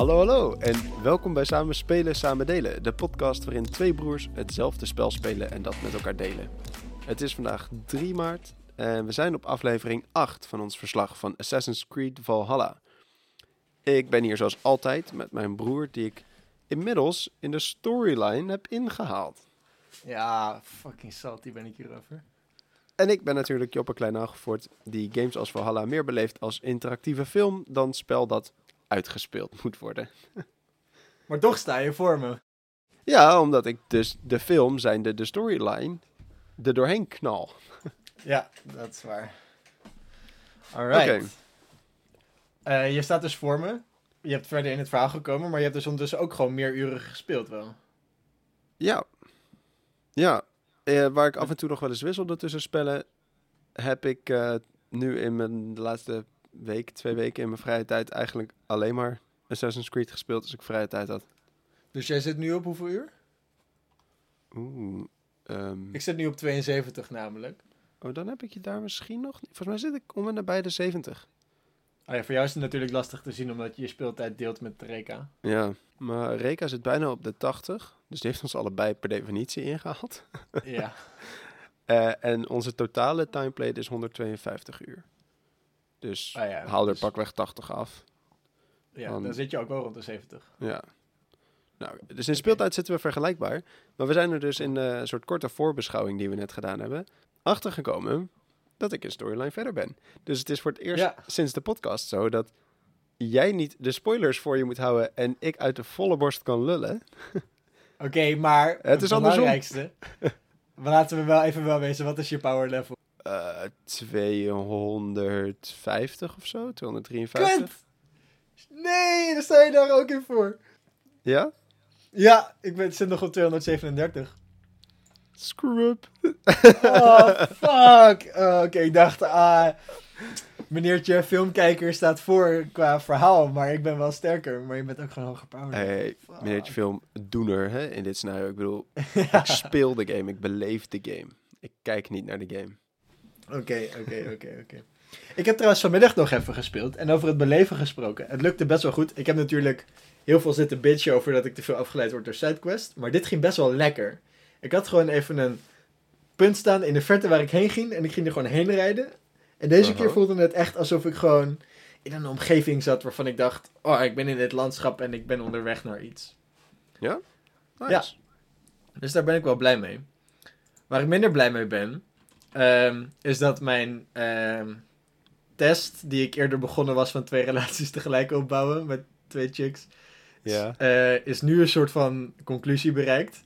Hallo, hallo en welkom bij Samen Spelen, Samen Delen. De podcast waarin twee broers hetzelfde spel spelen en dat met elkaar delen. Het is vandaag 3 maart en we zijn op aflevering 8 van ons verslag van Assassin's Creed Valhalla. Ik ben hier zoals altijd met mijn broer die ik inmiddels in de storyline heb ingehaald. Ja, fucking salty ben ik hierover. En ik ben natuurlijk Joppe Klein die games als Valhalla meer beleeft als interactieve film dan spel dat uitgespeeld moet worden. Maar toch sta je voor me. Ja, omdat ik dus de film, zijn de, de storyline, er doorheen knal. Ja, dat is waar. Alright. Oké. Eh, je staat dus voor me. Je hebt verder in het verhaal gekomen, maar je hebt dus ondertussen ook gewoon meer uren gespeeld wel. Ja. Ja. Eh, waar ik af en toe nog wel eens wisselde tussen spellen, heb ik eh, nu in mijn laatste week, twee weken in mijn vrije tijd eigenlijk alleen maar Assassin's Creed gespeeld als ik vrije tijd had. Dus jij zit nu op hoeveel uur? Oeh. ehm, Ik zit nu op 72 namelijk. Oh, dan heb ik je daar misschien nog. Volgens mij zit ik om en nabij de 70. Oh ja, voor jou is het natuurlijk lastig te zien omdat je je speeltijd deelt met Reka. Ja. Maar Reka zit bijna op de 80. Dus die heeft ons allebei per definitie ingehaald. ja. Eh, en onze totale timeplayed is 152 uur. Dus Ah ja, haal er dus- pakweg 80 af. Ja, Dan- dan zit je ook wel rond de 70. Ja. Nou, dus in speeltijd zitten we vergelijkbaar. Maar we zijn er dus in een soort korte voorbeschouwing die we net gedaan hebben, achtergekomen dat ik een storyline verder ben. Dus het is voor het eerst Ja. sinds de podcast zo dat jij niet de spoilers voor je moet houden en ik uit de volle borst kan lullen. Oké, maar het, is andersom. belangrijkste. maar laten we wel even wel wezen, wat is je power level? Eh 250 of zo, 253. Kut! Nee, daar sta je daar ook in voor. Ja? Ja, ik ben, zit nog op 237. Screw up. Oh, fuck. Oh, Oké, ik dacht, ah, meneertje filmkijker staat voor qua verhaal, maar ik ben wel sterker. Maar je bent ook gewoon hoger power. Hey, Fuck. meneertje film doener hè, in dit scenario. Ik bedoel, ik speel de game, ik beleef de game. Ik kijk niet naar de game. Oké, oké, oké, oké. Ik heb trouwens vanmiddag nog even gespeeld en over het beleven gesproken. Het lukte best wel goed. Ik heb natuurlijk heel veel zitten bitchen over dat ik te veel afgeleid word door sidequest. Maar dit ging best wel lekker. Ik had gewoon even een punt staan in de verte waar ik heen ging en ik ging er gewoon heen rijden. En deze keer voelde het echt alsof ik gewoon in een omgeving zat waarvan ik dacht, oh, ik ben in dit landschap en ik ben onderweg naar iets. Nice. Ja. Dus daar ben ik wel blij mee. Waar ik minder blij mee ben, ehm, is dat mijn ehm, test, die ik eerder begonnen was van twee relaties tegelijk opbouwen met twee chicks, Ja. eh, is nu een soort van conclusie bereikt.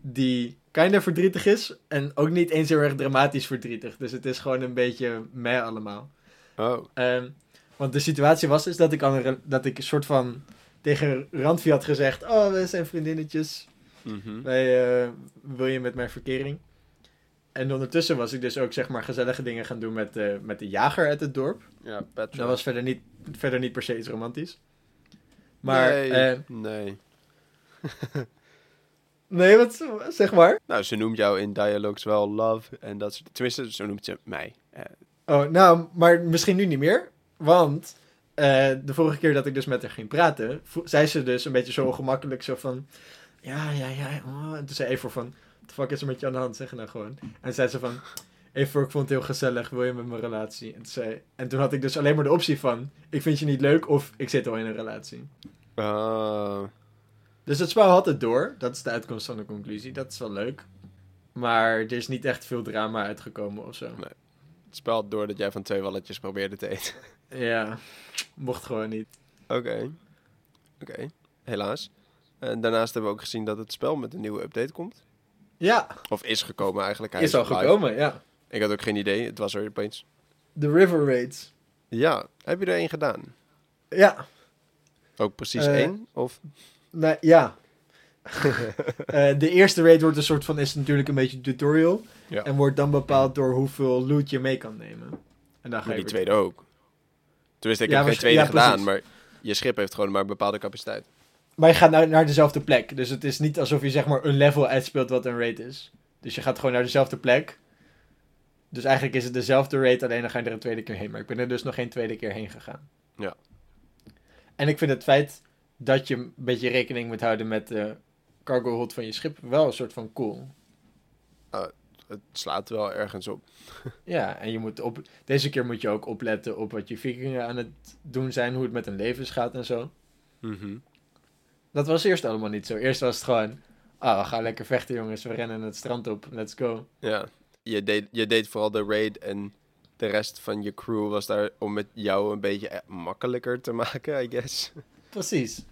Die kinda verdrietig is en ook niet eens heel erg dramatisch verdrietig. Dus het is gewoon een beetje meh allemaal. Oh. Ehm, want de situatie was dus dat ik, al een re- dat ik een soort van tegen Randvi had gezegd: Oh, we zijn vriendinnetjes. Mhm. Wij, eh, wil je met mijn verkering? En ondertussen was ik dus ook zeg maar gezellige dingen gaan doen met, de met de jager uit het dorp. Ja, Petra. Dat was verder niet, verder niet per se iets romantisch. Maar, nee, eh, nee. nee, wat zeg maar? Nou, ze noemt jou in dialogues wel love en dat soort... Tenminste, zo noemt ze mij. Eh, Oh, nou, maar misschien nu niet meer. Want eh, de vorige keer dat ik dus met haar ging praten, zei ze dus een beetje zo ongemakkelijk zo van... Ja, ja, ja. oh." En toen zei Efor van, de fuck is er met je aan de hand? Zeg nou gewoon. En zei ze van, Efor, ik vond het heel gezellig. Wil je met mijn relatie? En toen, zei, en toen had ik dus alleen maar de optie van, ik vind je niet leuk of ik zit al in een relatie. ah, Dus het spel had het door. Dat is de uitkomst van de conclusie. Dat is wel leuk. Maar er is niet echt veel drama uitgekomen of zo. het spel doordat jij van twee walletjes probeerde te eten. Ja, mocht gewoon niet. Oké. Oké. Helaas. En daarnaast hebben we ook gezien dat het spel met een nieuwe update komt. Ja, Of is gekomen eigenlijk. Hij is al live. gekomen, ja. Ik had ook geen idee. Het was er opeens. De River Raids. Ja. Heb je er één gedaan? Ja, Ook precies Eh, één? Of? nou, ja. Eh, de eerste raid wordt een soort van, is natuurlijk een beetje tutorial. Ja. En wordt dan bepaald door hoeveel loot je mee kan nemen. En dan ga Maar je die tweede ook. Tenminste, ik Ja, heb geen tweede ja, gedaan, maar je schip heeft gewoon maar een bepaalde capaciteit. Maar je gaat naar, naar dezelfde plek. Dus het is niet alsof je zeg maar een level uitspeelt wat een raid is. Dus je gaat gewoon naar dezelfde plek. Dus eigenlijk is het dezelfde raid, alleen dan ga je er een tweede keer heen. Maar ik ben er dus nog geen tweede keer heen gegaan. Ja. En ik vind het feit dat je een beetje rekening moet houden met de cargo hold van je schip wel een soort van cool. Het slaat wel ergens op. Ja, en je moet op, deze keer moet je ook opletten op wat je vikingen aan het doen zijn, hoe het met hun levens gaat en zo. Mhm. Dat was eerst allemaal niet zo. Eerst was het gewoon, ah, we gaan lekker vechten jongens, we rennen het strand op, let's go. Ja, je deed, je deed vooral de raid en de rest van je crew was daar om het jou een beetje eh, makkelijker te maken, I guess. Precies.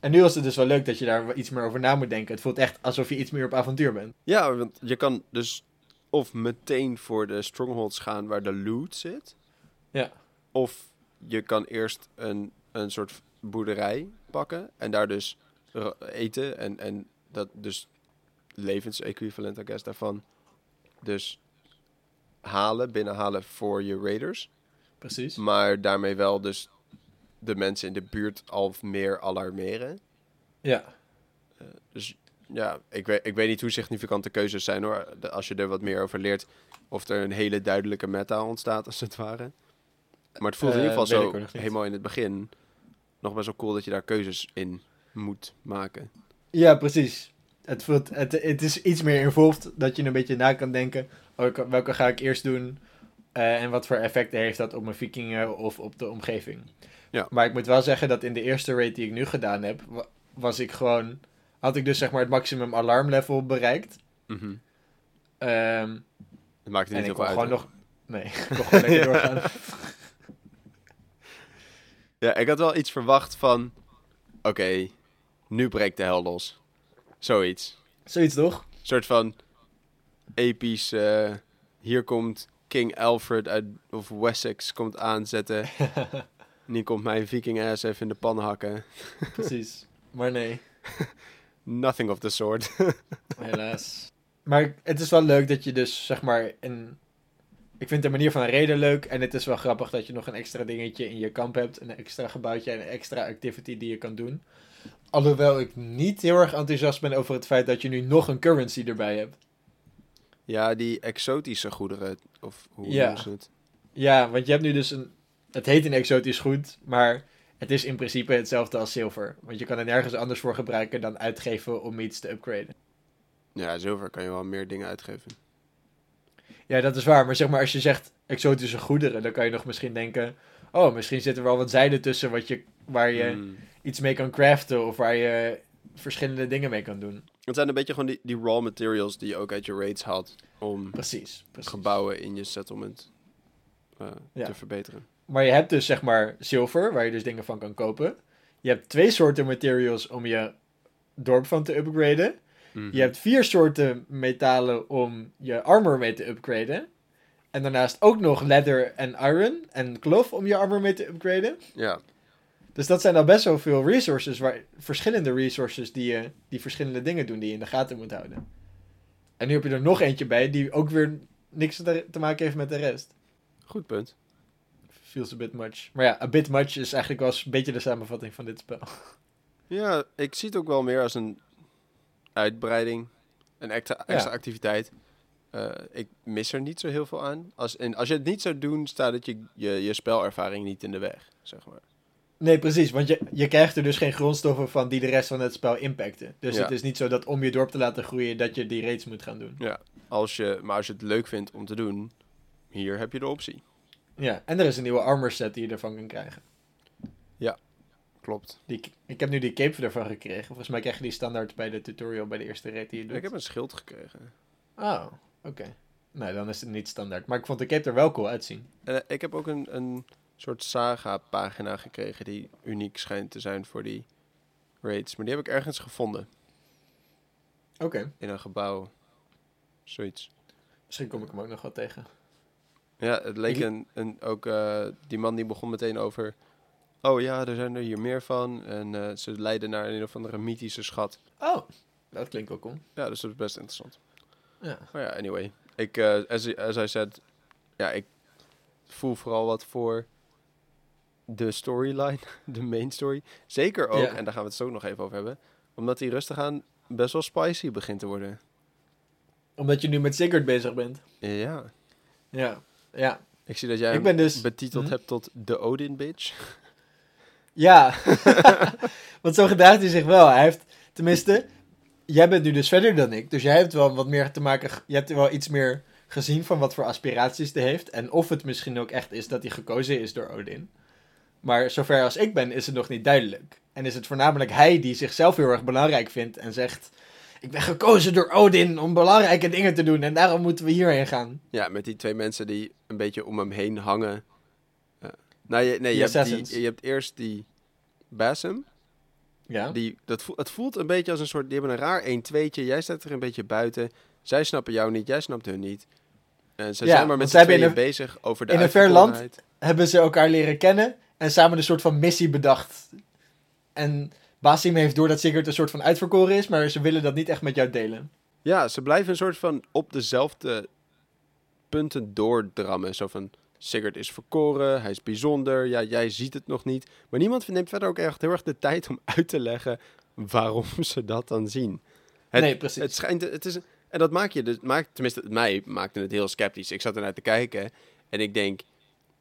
En nu was het dus wel leuk dat je daar iets meer over na moet denken. Het voelt echt alsof je iets meer op avontuur bent. Ja, want je kan dus of meteen voor de strongholds gaan waar de loot zit. Ja. Of je kan eerst een, een soort boerderij pakken en daar dus eten en, en dat dus levensequivalent, I guess, daarvan dus halen, binnenhalen voor je raiders. Precies. Maar daarmee wel dus de mensen in de buurt al meer alarmeren. Ja. Dus ja, ik weet, ik weet niet hoe significant de keuzes zijn hoor. De- als je er wat meer over leert. Of er een hele duidelijke meta ontstaat, als het ware. Maar het voelt in Eh, ieder geval ik zo, helemaal in het begin, nog best wel cool dat je daar keuzes in moet maken. Ja, precies. Het, voelt, het, het is iets meer involved dat je een beetje na kan denken. Oh, ik- welke ga ik eerst doen? Eh, en wat voor effecten heeft dat op mijn vikingen of op de omgeving? Ja. Maar ik moet wel zeggen dat in de eerste raid die ik nu gedaan heb, wa- was ik gewoon... Had ik dus zeg maar het maximum alarmlevel bereikt. Mhm. Ehm, Het maakt er en niet heel veel uit. gewoon hè? nog... Nee, ik kon gewoon lekker doorgaan. Ja, ik had wel iets verwacht van... Oké, nu breekt de hel los. Zoiets. Zoiets toch? Een soort van episch... eh, hier komt King Alfred uit, of Wessex komt aanzetten. En die komt mijn viking ass even in de pan hakken. Precies. Maar nee. Nothing of the sort. Helaas. Maar het is wel leuk dat je dus, zeg maar, een... Ik vind de manier van reden leuk. En het is wel grappig dat je nog een extra dingetje in je kamp hebt. Een extra gebouwtje en een extra activity die je kan doen. Alhoewel ik niet heel erg enthousiast ben over het feit dat je nu nog een currency erbij hebt. ja, die exotische goederen. Of hoe Ja. noemen ze het? Ja, want je hebt nu dus een... Het heet een exotisch goed, maar het is in principe hetzelfde als zilver. Want je kan het nergens anders voor gebruiken dan uitgeven om iets te upgraden. Ja, zilver kan je wel meer dingen uitgeven. Ja, dat is waar. Maar zeg maar, als je zegt exotische goederen, dan kan je nog misschien denken... Oh, misschien zit er wel wat zijde tussen wat je, waar je Hmm. iets mee kan craften of waar je verschillende dingen mee kan doen. Het zijn een beetje gewoon die, die raw materials die je ook uit je raids haalt. Om Precies. precies. gebouwen in je settlement eh, Ja. te verbeteren. Maar je hebt dus zeg maar zilver, waar je dus dingen van kan kopen. Je hebt twee soorten materials om je dorp van te upgraden. Mhm. Je hebt vier soorten metalen om je armor mee te upgraden. En daarnaast ook nog leather en iron en cloth om je armor mee te upgraden. Ja, Dus dat zijn al best wel veel resources, waar, verschillende resources die, je, die verschillende dingen doen die je in de gaten moet houden. En nu heb je er nog eentje bij die ook weer niks te, te maken heeft met de rest. goed punt. Feels a bit much. Maar ja, a bit much is eigenlijk wel een beetje de samenvatting van dit spel. Ja, ik zie het ook wel meer als een uitbreiding. Een extra, extra Ja. activiteit. Eh, ik mis er niet zo heel veel aan. Als, en als je het niet zou doen, staat het je, je, je spelervaring niet in de weg, zeg maar. Nee, precies, want je, je krijgt er dus geen grondstoffen van die de rest van het spel impacten. Dus Ja. het is niet zo dat om je dorp te laten groeien, dat je die raids moet gaan doen. Als je, maar als je het leuk vindt om te doen, hier heb je de optie. Ja, en er is een nieuwe armor set die je ervan kan krijgen. Klopt. Die, ik heb nu die cape ervan gekregen. Volgens mij krijg je die standaard bij de tutorial bij de eerste raid die je doet. Ik heb een schild gekregen. Oh, oké. Nee, dan is het niet standaard. Maar ik vond de cape er wel cool uitzien. En eh, ik heb ook een, een soort saga-pagina gekregen die uniek schijnt te zijn voor die raids. Maar die heb ik ergens gevonden. Oké. In een gebouw. Zoiets. Misschien kom ik hem ook nog wel tegen. Ja, het leek een, een ook eh, die man die begon meteen over. Oh ja, er zijn er hier meer van. En eh, ze leiden naar een of andere mythische schat. Oh, dat klinkt wel cool. Ja, dus dat is best interessant. Ja. Maar ja, anyway. Ik, eh as, as I said, ja, ik voel vooral wat voor de storyline, de main story. Zeker ook, Ja. en daar gaan we het zo nog even over hebben, omdat die rustig aan best wel spicy begint te worden. Omdat je nu met Sigurd bezig bent. Ja, Ja. Ja. ik zie dat jij Ik ben dus- betiteld Hm? hebt tot de Odin bitch. Ja. Want zo gedraagt hij zich wel. Hij heeft, tenminste, jij bent nu dus verder dan ik. Dus jij hebt wel wat meer te maken. Je hebt wel iets meer gezien van wat voor aspiraties hij heeft. En of het misschien ook echt is dat hij gekozen is door Odin. Maar zover als ik ben, is het nog niet duidelijk. En is het voornamelijk hij die zichzelf heel erg belangrijk vindt en zegt: Ik ben gekozen door Odin om belangrijke dingen te doen en daarom moeten we hierheen gaan. Ja, met die twee mensen die een beetje om hem heen hangen. Uh, nou, je, nee, je hebt, die, je hebt eerst die Bassem. Ja. Die, dat voelt, het voelt een beetje als een soort... Die hebben een raar 1-2'tje. Jij staat er een beetje buiten. Zij snappen jou niet, jij snapt hun niet. En ze Ja, zijn maar met z'n tweeën bezig over de in een ver land. Hebben ze elkaar leren kennen en samen een soort van missie bedacht. En Basim heeft door dat Sigurd een soort van uitverkoren is, maar ze willen dat niet echt met jou delen. Ja, ze blijven een soort van op dezelfde punten doordrammen. Zo van, Sigurd is verkoren, hij is bijzonder, ja, jij ziet het nog niet. Maar niemand neemt verder ook echt heel erg de tijd om uit te leggen waarom ze dat dan zien. Het, nee, precies. Het schijnt, het is, en dat maakt je, dus, maakt, tenminste mij maakte het heel sceptisch. Ik zat ernaar te kijken en ik denk,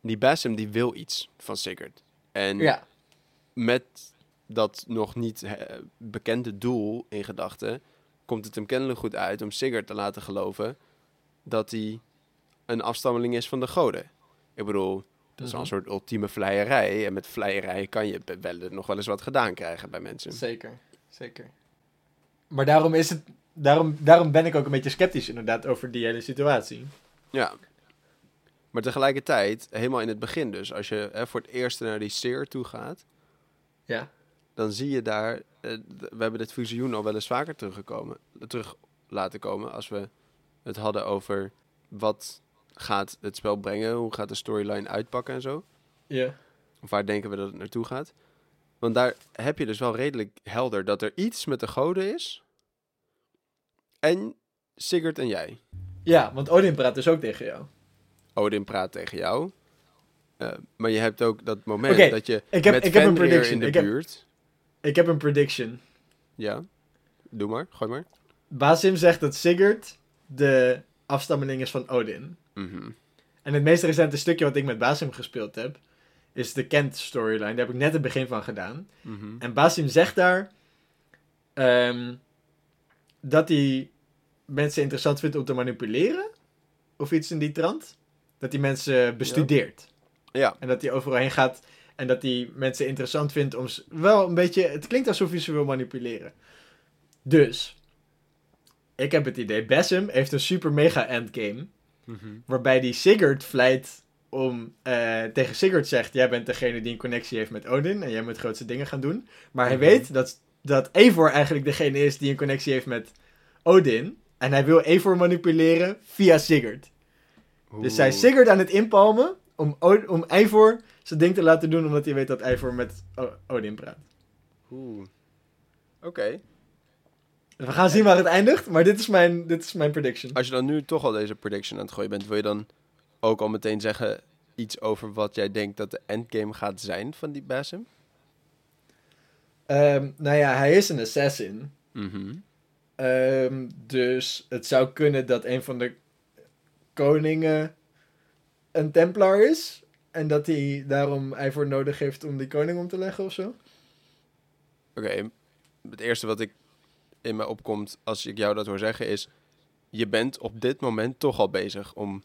die Bassem die wil iets van Sigurd. En ja, met dat nog niet eh, bekende doel in gedachten, komt het hem kennelijk goed uit om Sigurd te laten geloven dat hij een afstammeling is van de goden. Ik bedoel, dat is wel een Mhm. soort ultieme vleierij. En met vleierij kan je wel, nog wel eens wat gedaan krijgen bij mensen. zeker. Zeker. Maar daarom is het. Daarom, daarom ben ik ook een beetje sceptisch inderdaad over die hele situatie. Ja. Maar tegelijkertijd, helemaal in het begin dus, als je hè, voor het eerst naar die Seer toe gaat, Ja. dan zie je daar, eh, we hebben dit visioen al wel eens vaker teruggekomen, terug laten komen als we het hadden over wat gaat het spel brengen, hoe gaat de storyline uitpakken en zo. Ja. Of waar denken we dat het naartoe gaat. Want daar heb je dus wel redelijk helder dat er iets met de goden is. En Sigurd en jij. Ja, want Odin praat dus ook tegen jou. Odin praat tegen jou. Eh, maar je hebt ook dat moment dat je ik heb- met ik heb een prediction. in de Ik heb- buurt... Ik heb een prediction. Ja, doe maar, gooi maar. Basim zegt dat Sigurd de afstammeling is van Odin. Mhm. En het meest recente stukje wat ik met Basim gespeeld heb, is de Kent storyline. Daar heb ik net het begin van gedaan. Mhm. En Basim zegt daar ehm, dat hij mensen interessant vindt om te manipuleren. Of iets in die trant. Dat hij mensen bestudeert. Ja, En dat hij overal heen gaat. En dat hij mensen interessant vindt om... Wel een beetje... Het klinkt alsof hij ze wil manipuleren. Dus... Ik heb het idee. Basim heeft een super mega endgame. Mhm. Waarbij die Sigurd vlijt om... eh, tegen Sigurd zegt... Jij bent degene die een connectie heeft met Odin. En jij moet grootste dingen gaan doen. Maar hij Mhm. weet dat, dat Eivor eigenlijk degene is die een connectie heeft met Odin. En hij wil Eivor manipuleren via Sigurd. Dus zij is. Sigurd aan het inpalmen om, O- om Eivor zijn ding te laten doen, omdat hij weet dat Eivor met O- Odin praat. Oeh. Oké. We gaan zien waar het eindigt, maar dit is mijn, dit is mijn prediction. Als je dan nu toch al deze prediction aan het gooien bent, wil je dan ook al meteen zeggen iets over wat jij denkt dat de endgame gaat zijn van die Basim? Ehm, nou ja, hij is een assassin. Mhm. Ehm, dus het zou kunnen dat een van de koningen een Templar is. En dat hij daarom Eivor nodig heeft om die koning om te leggen of zo. Oké, het eerste wat ik in me opkomt als ik jou dat hoor zeggen is... Je bent op dit moment toch al bezig om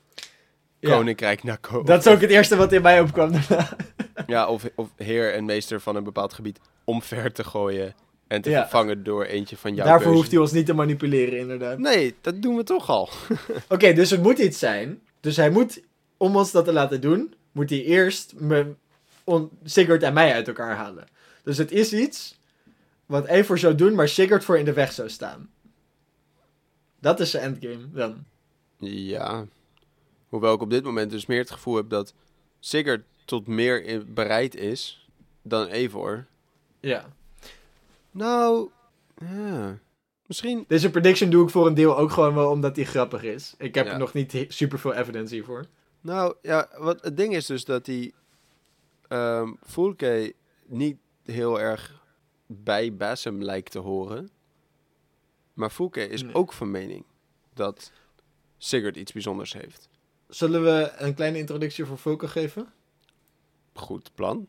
Ja, koninkrijk naar ko dat is ook het eerste wat in mij opkwam. Ja, of, of heer en meester van een bepaald gebied omver te gooien en te Ja. vervangen door eentje van jouw Daarvoor keuze. hoeft hij ons niet te manipuleren, inderdaad. Nee, dat doen we toch al. Oké, dus het moet iets zijn. Dus hij moet, om ons dat te laten doen, moet hij eerst me, on, Sigurd en mij uit elkaar halen. Dus het is iets wat Eivor zou doen, maar Sigurd voor in de weg zou staan. Dat is zijn endgame dan. Ja. Hoewel ik op dit moment dus meer het gevoel heb dat Sigurd tot meer bereid is dan Eivor. Ja. Nou, ja. Misschien... Deze prediction doe ik voor een deel ook gewoon wel omdat die grappig is. Ik heb Ja. nog niet super veel evidence hiervoor. Nou, ja, wat het ding is dus dat die ehm Fulke niet heel erg bij Bassem lijkt te horen. Maar Fulke is Nee. ook van mening dat Sigurd iets bijzonders heeft. Zullen we een kleine introductie voor Volker geven? Goed plan.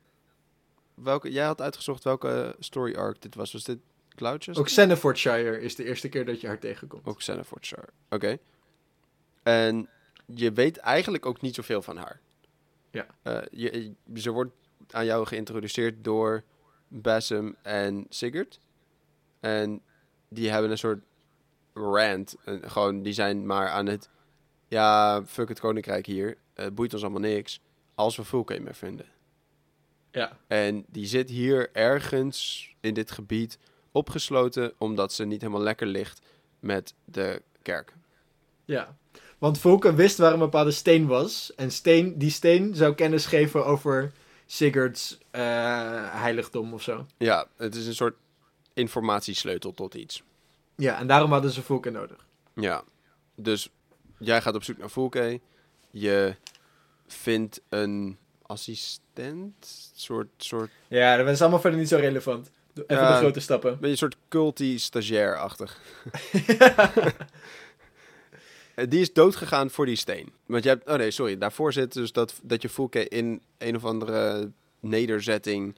Welke, jij had uitgezocht welke story arc dit was. Was dit Cloudchester? Ook Senefordshire is de eerste keer dat je haar tegenkomt. Ook Senefordshire. Oké. En je weet eigenlijk ook niet zoveel van haar. Ja. Eh, je, ze wordt aan jou geïntroduceerd door Bassem en Sigurd. En die hebben een soort rant. En gewoon, die zijn maar aan het... Ja, fuck het koninkrijk hier. Het boeit ons allemaal niks. Als we Vulcane vinden. Ja. En die zit hier ergens in dit gebied opgesloten... omdat ze niet helemaal lekker ligt met de kerk. Ja. Want Vulcan wist waar een bepaalde steen was. En steen, die steen zou kennis geven over Sigurd's eh, heiligdom of zo. Ja, het is een soort informatiesleutel tot iets. Ja, en daarom hadden ze Vulcan nodig. Ja, dus jij gaat op zoek naar Fulke. Je vindt een assistent, soort, soort, Ja, dat is allemaal verder niet zo relevant. Even de grote stappen. ben je een soort culty stagiair-achtig. Eh, Die is doodgegaan voor die steen. Want je hebt, oh nee, sorry, daarvoor zit dus dat, dat je Fulke in een of andere nederzetting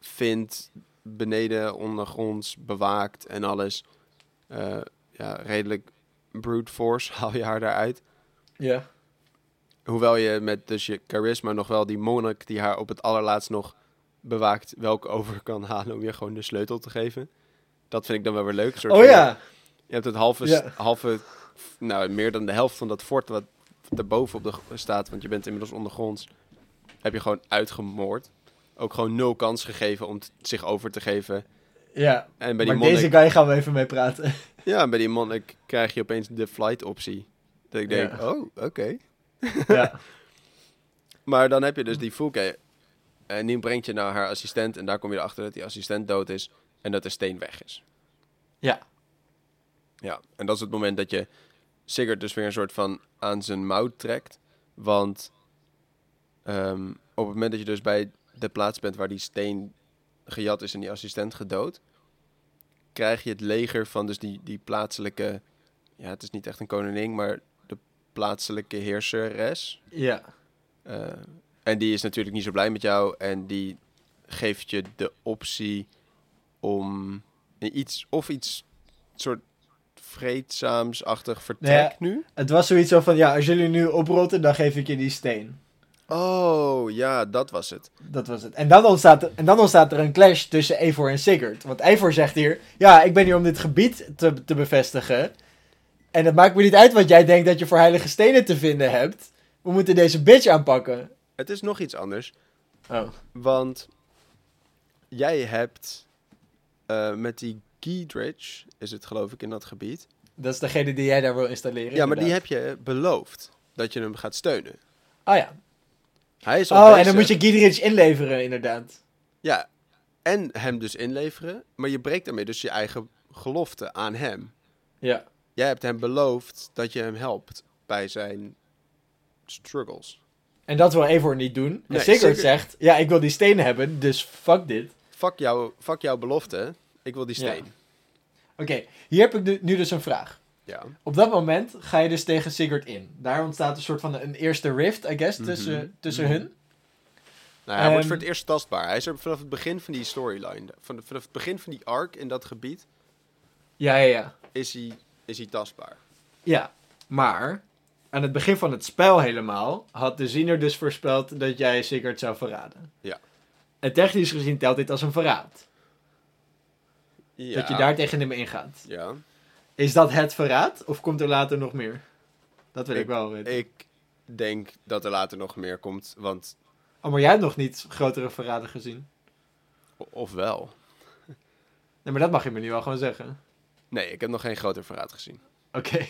vindt, beneden, ondergronds, bewaakt en alles. Eh, ja, redelijk brute force haal je haar daaruit. ja. Hoewel je met dus je charisma nog wel die monnik die haar op het allerlaatst nog bewaakt, welke over kan halen om je gewoon de sleutel te geven. Dat vind ik dan wel weer leuk. Soort Oh van- ja. Je hebt het halve, Ja. halve, nou meer dan de helft van dat fort wat erboven op de staat, want je bent inmiddels ondergronds, heb je gewoon uitgemoord. Ook gewoon nul kans gegeven om zich over te geven. Ja. En bij die Maar monnik, deze guy gaan we even mee praten. ja, bij die monnik krijg je opeens de flight optie. Dat ik denk, Ja. oh, oké. Ja. Maar dan heb je dus die Fulke. En die brengt je naar haar assistent. En daar kom je erachter dat die assistent dood is. En dat de steen weg is. Ja. Ja, en dat is het moment dat je Sigurd dus weer een soort van aan zijn mouw trekt. Want ehm, op het moment dat je dus bij de plaats bent waar die steen gejat is en die assistent gedood, krijg je het leger van dus die, die plaatselijke, ja het is niet echt een koningin, maar plaatselijke heerseres. Ja. Eh, en die is natuurlijk niet zo blij met jou en die geeft je de optie om iets of iets soort vreedzaams-achtig vertrek Ja. nu. Het was zoiets zo van, ja, als jullie nu oprotten, dan geef ik je die steen. Oh, ja, dat was het. Dat was het. En dan ontstaat er, en dan ontstaat er een clash tussen Eivor en Sigurd. Want Eivor zegt hier, ja, ik ben hier om dit gebied te, te bevestigen. En het maakt me niet uit wat jij denkt dat je voor heilige stenen te vinden hebt. We moeten deze bitch aanpakken. Het is nog iets anders, Oh. want jij hebt eh, met die Giedrich, is het geloof ik in dat gebied. Dat is degene die jij daar wil installeren. Ja, maar die heb je beloofd dat je hem gaat steunen. Oh ja. Hij is al Oh, en dan moet je Giedrich inleveren, inderdaad. Ja, en hem dus inleveren, maar je breekt daarmee dus je eigen gelofte aan hem. Ja. Jij hebt hem beloofd dat je hem helpt bij zijn struggles. En dat wil Eivor niet doen. Nee, Sigurd Sigurd- zegt, ja, ik wil die steen hebben, dus fuck dit. Fuck, jou, fuck jouw belofte, ik wil die Ja. steen. Oké, hier heb ik nu- dus een vraag. Ja. Op dat moment ga je dus tegen Sigurd in. Daar ontstaat een soort van een eerste rift, I guess, Mhm. tussen, tussen Mhm. hun. Nou, hij wordt voor het eerst tastbaar. Hij is er vanaf het begin van die storyline, van, vanaf het begin van die arc in dat gebied, Ja, ja, ja. is hij, is hij tastbaar. Ja, maar aan het begin van het spel helemaal had de ziener dus voorspeld dat jij Sigurd zou verraden. Ja. En technisch gezien telt dit als een verraad. Ja. Dat je daar tegen hem ingaat. Ja. Is dat het verraad of komt er later nog meer? Dat wil ik, Ik- wel weten. Ik denk dat er later nog meer komt, want... Oh, maar jij hebt nog niet grotere verraden gezien. o- Of wel. Nee, maar dat mag je me nu wel gewoon zeggen. Nee, ik heb nog geen groter verraad gezien. Oké.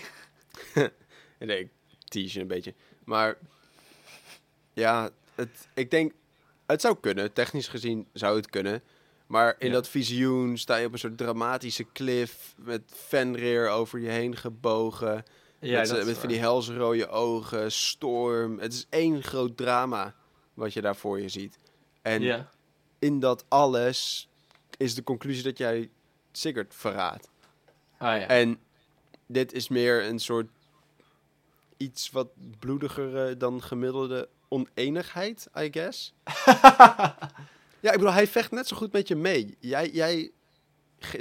Nee, ik tease je een beetje. Maar ja, het, ik denk, het zou kunnen. Technisch gezien zou het kunnen. Maar in Ja. dat visioen sta je op een soort dramatische cliff met Fenrir over je heen gebogen. Ja, met met van die helsrode ogen, storm. Het is één groot drama wat je daar voor je ziet. En Ja. in dat alles is de conclusie dat jij Sigurd verraadt. Ah ja. En dit is meer een soort iets wat bloediger eh, dan gemiddelde oneenigheid, I guess. Ja, ik bedoel, hij vecht net zo goed met je mee. Jij, jij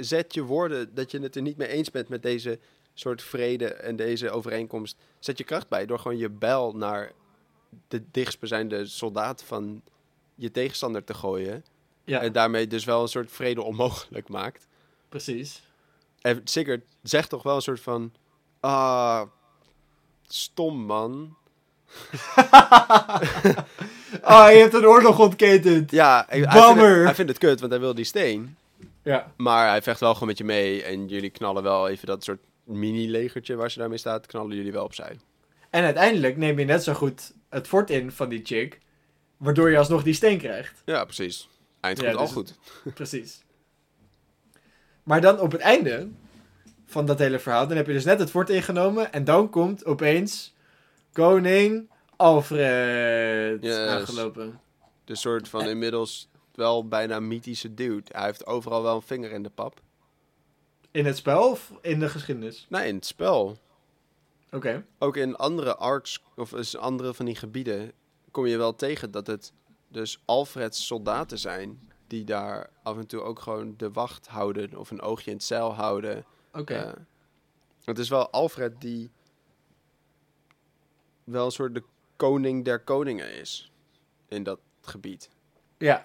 zet je woorden dat je het er niet mee eens bent met deze soort vrede en deze overeenkomst. Zet je kracht bij door gewoon je bijl naar de dichtstbijzijnde soldaat van je tegenstander te gooien. Ja, En daarmee dus wel een soort vrede onmogelijk maakt. precies. En Sigurd zegt toch wel een soort van... Ah, stom man. Oh, je hebt een oorlog ontketend. Ja, hij, hij, vindt het, hij vindt het kut, want hij wil die steen. Ja. Maar hij vecht wel gewoon met je mee. En jullie knallen wel even dat soort mini-legertje waar ze daarmee staat, knallen jullie wel opzij. En uiteindelijk neem je net zo goed het fort in van die chick, waardoor je alsnog die steen krijgt. Ja, precies. Eind goed, al dus- goed. Precies. Maar dan op het einde van dat hele verhaal, dan heb je dus net het fort ingenomen en dan komt opeens koning Alfred Yes. aangelopen. De soort van inmiddels wel bijna mythische dude. Hij heeft overal wel een vinger in de pap. In het spel of in de geschiedenis? Nee, in het spel. Oké. Ook in andere arcs, of dus andere van die gebieden, kom je wel tegen dat het dus Alfreds soldaten zijn. Die daar af en toe ook gewoon de wacht houden of een oogje in het zeil houden. Oké. Eh, het is wel Alfred die wel een soort de koning der koningen is in dat gebied. ja.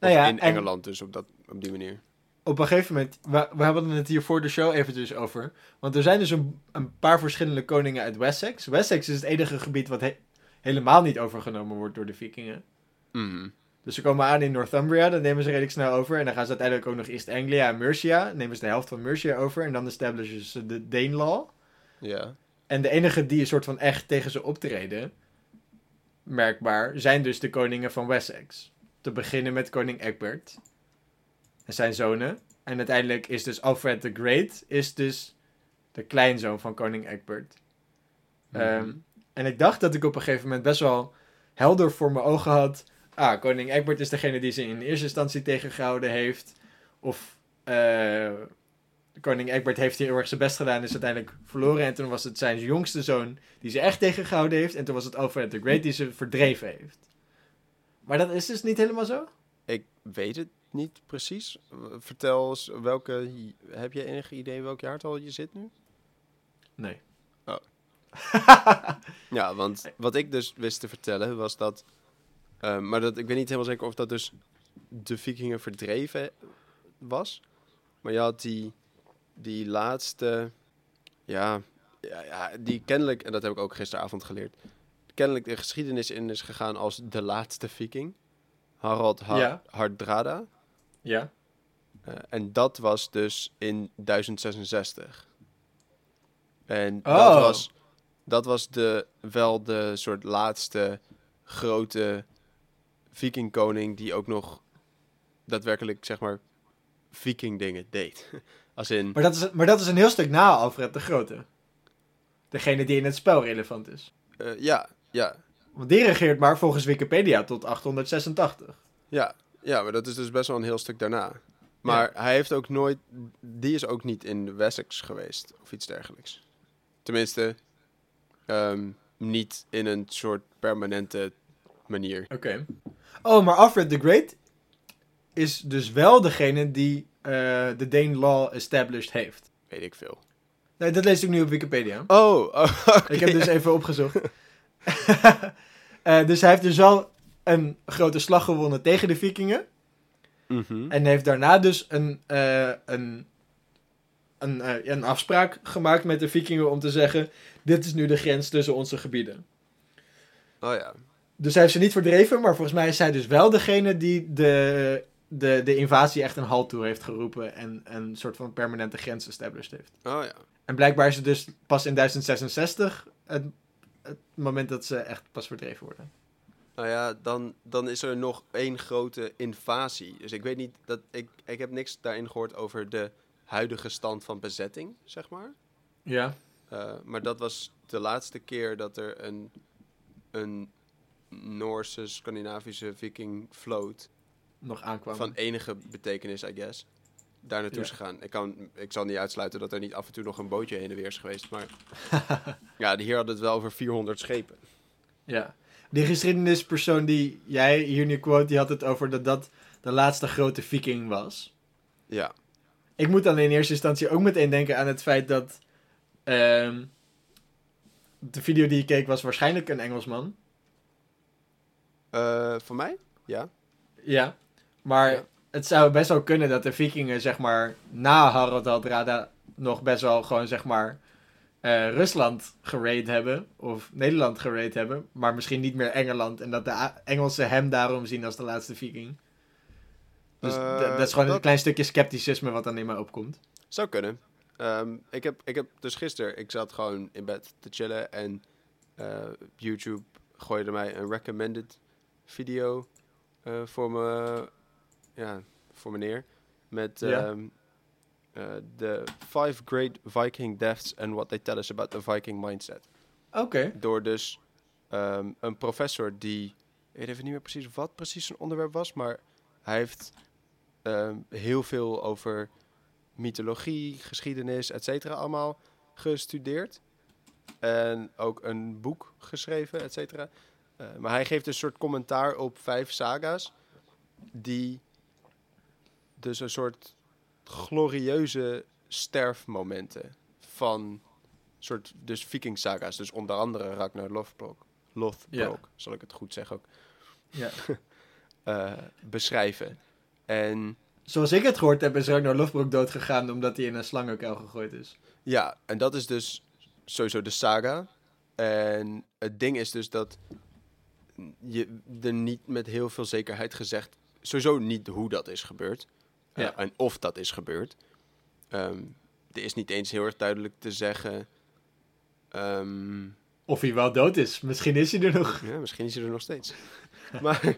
Nou ja, in en- Engeland dus op, dat, op die manier. op een gegeven moment, we, we hebben het hier voor de show eventjes over. Want er zijn dus een, een paar verschillende koningen uit Wessex. Wessex is het enige gebied wat he- helemaal niet overgenomen wordt door de vikingen. Mhm. Dus ze komen aan in Northumbria, dat nemen ze redelijk snel over. En dan gaan ze uiteindelijk ook nog East Anglia en Mercia. Nemen ze de helft van Mercia over. En dan establishen ze de Danelaw. Ja. En de enige die een soort van echt tegen ze optreden, merkbaar, zijn dus de koningen van Wessex. Te beginnen met koning Egbert en zijn zonen. En uiteindelijk is dus Alfred the Great, is dus de kleinzoon van koning Egbert. Ehm, en ik dacht dat ik op een gegeven moment best wel helder voor mijn ogen had. Ah, koning Egbert is degene die ze in eerste instantie tegengehouden heeft. Of eh, koning Egbert heeft hier heel erg zijn best gedaan en is uiteindelijk verloren. En toen was het zijn jongste zoon die ze echt tegengehouden heeft. En toen was het Alfred the Great die ze verdreven heeft. Maar dat is dus niet helemaal zo? Ik weet het niet precies. Vertel eens welke. Heb je enig idee welk jaartal je zit nu? Nee. Ja, want wat ik dus wist te vertellen was dat. Eh, maar dat, ik weet niet helemaal zeker of dat dus de Vikingen verdreven was. Maar je had die, die laatste. Ja, ja, ja, die kennelijk, en dat heb ik ook gisteravond geleerd. Kennelijk de geschiedenis in is gegaan als de laatste Viking. Harald ha Ja. Hardrada. Ja. Eh, en dat was dus in 1066. En Oh. dat was, dat was de, wel de soort laatste grote vikingkoning die ook nog daadwerkelijk, zeg maar, viking dingen deed. Als in, Maar dat, is, maar dat is een heel stuk na Alfred de Grote. Degene die in het spel relevant is. eh, ja, ja, Want die regeert maar volgens Wikipedia tot 886. ja, ja, maar dat is dus best wel een heel stuk daarna. Maar hij heeft ook nooit, die is ook niet in Wessex geweest of iets dergelijks. Tenminste, ehm, niet in een soort permanente manier. Oké. Oh, maar Alfred the Great is dus wel degene die eh, de Dane Law established heeft. Weet ik veel. Nee, dat lees ik nu op Wikipedia. Oh, oh. Ik heb dus even opgezocht. Eh, dus hij heeft dus wel een grote slag gewonnen tegen de vikingen. Mhm. En heeft daarna dus een, eh, een, een, een afspraak gemaakt met de vikingen om te zeggen... Dit is nu de grens tussen onze gebieden. Oh ja. Dus hij heeft ze niet verdreven, maar volgens mij is hij dus wel degene die de, de, de invasie echt een halt toe heeft geroepen. En een soort van permanente grens established heeft. Oh ja. En blijkbaar is het dus pas in 1066 het, het moment dat ze echt pas verdreven worden. Nou ja, dan, dan is er nog één grote invasie. Dus ik weet niet, dat, ik, ik heb niks daarin gehoord over de huidige stand van bezetting, zeg maar. Ja. Eh, maar dat was de laatste keer dat er een, een Noorse, Scandinavische viking vloot Nog aankwam. van enige betekenis, I guess, daar naartoe Ja. is gegaan. Ik, kan, ik zal niet uitsluiten dat er niet af en toe nog een bootje heen en weer is geweest, maar ja, hier hadden het wel over 400 schepen. Ja. die geschiedenispersoon die jij hier nu quote, die had het over dat dat de laatste grote viking was. Ja. Ik moet dan in eerste instantie ook meteen denken aan het feit dat ehm, de video die je keek was waarschijnlijk een Engelsman. Eh, voor mij? Ja. Ja, maar Ja. het zou best wel kunnen dat de vikingen, zeg maar, na Harald Hardrada nog best wel gewoon, zeg maar, eh, Rusland geraid hebben. Of Nederland geraid hebben. Maar misschien niet meer Engeland. En dat de A- Engelsen hem daarom zien als de laatste viking. Dus Eh, dat is gewoon dat- een klein stukje scepticisme wat dan in mij opkomt. Zou kunnen. Ehm, ik, heb, ik heb dus gisteren, ik zat gewoon in bed te chillen en eh, YouTube gooide mij een recommended video eh, voor me, ja, voor me neer. Met ehm, eh, de five great Viking deaths and what they tell us about the Viking mindset. Oké. Door dus ehm, een professor die, ik weet even niet meer precies wat precies zijn onderwerp was, maar hij heeft ehm, heel veel over mythologie, geschiedenis, et cetera, allemaal gestudeerd. En ook een boek geschreven, et cetera. Eh, maar hij geeft een soort commentaar op vijf saga's, die dus een soort glorieuze sterfmomenten van soort dus viking saga's, dus onder andere Ragnar Lothbrok, Lothbrok, zal ik het goed zeggen ook, Ja. eh, beschrijven. En Zoals ik het gehoord heb, is Ragnar Lothbrok doodgegaan omdat hij in een slangenkuil gegooid is. ja, en dat is dus sowieso de saga. En het ding is dus dat je er niet met heel veel zekerheid gezegd, sowieso niet hoe dat is gebeurd. eh, Ja. en of dat is gebeurd. Ehm, er is niet eens heel erg duidelijk te zeggen. ehm, Of hij wel dood is. Misschien is hij er nog. ja, misschien is hij er nog steeds. maar.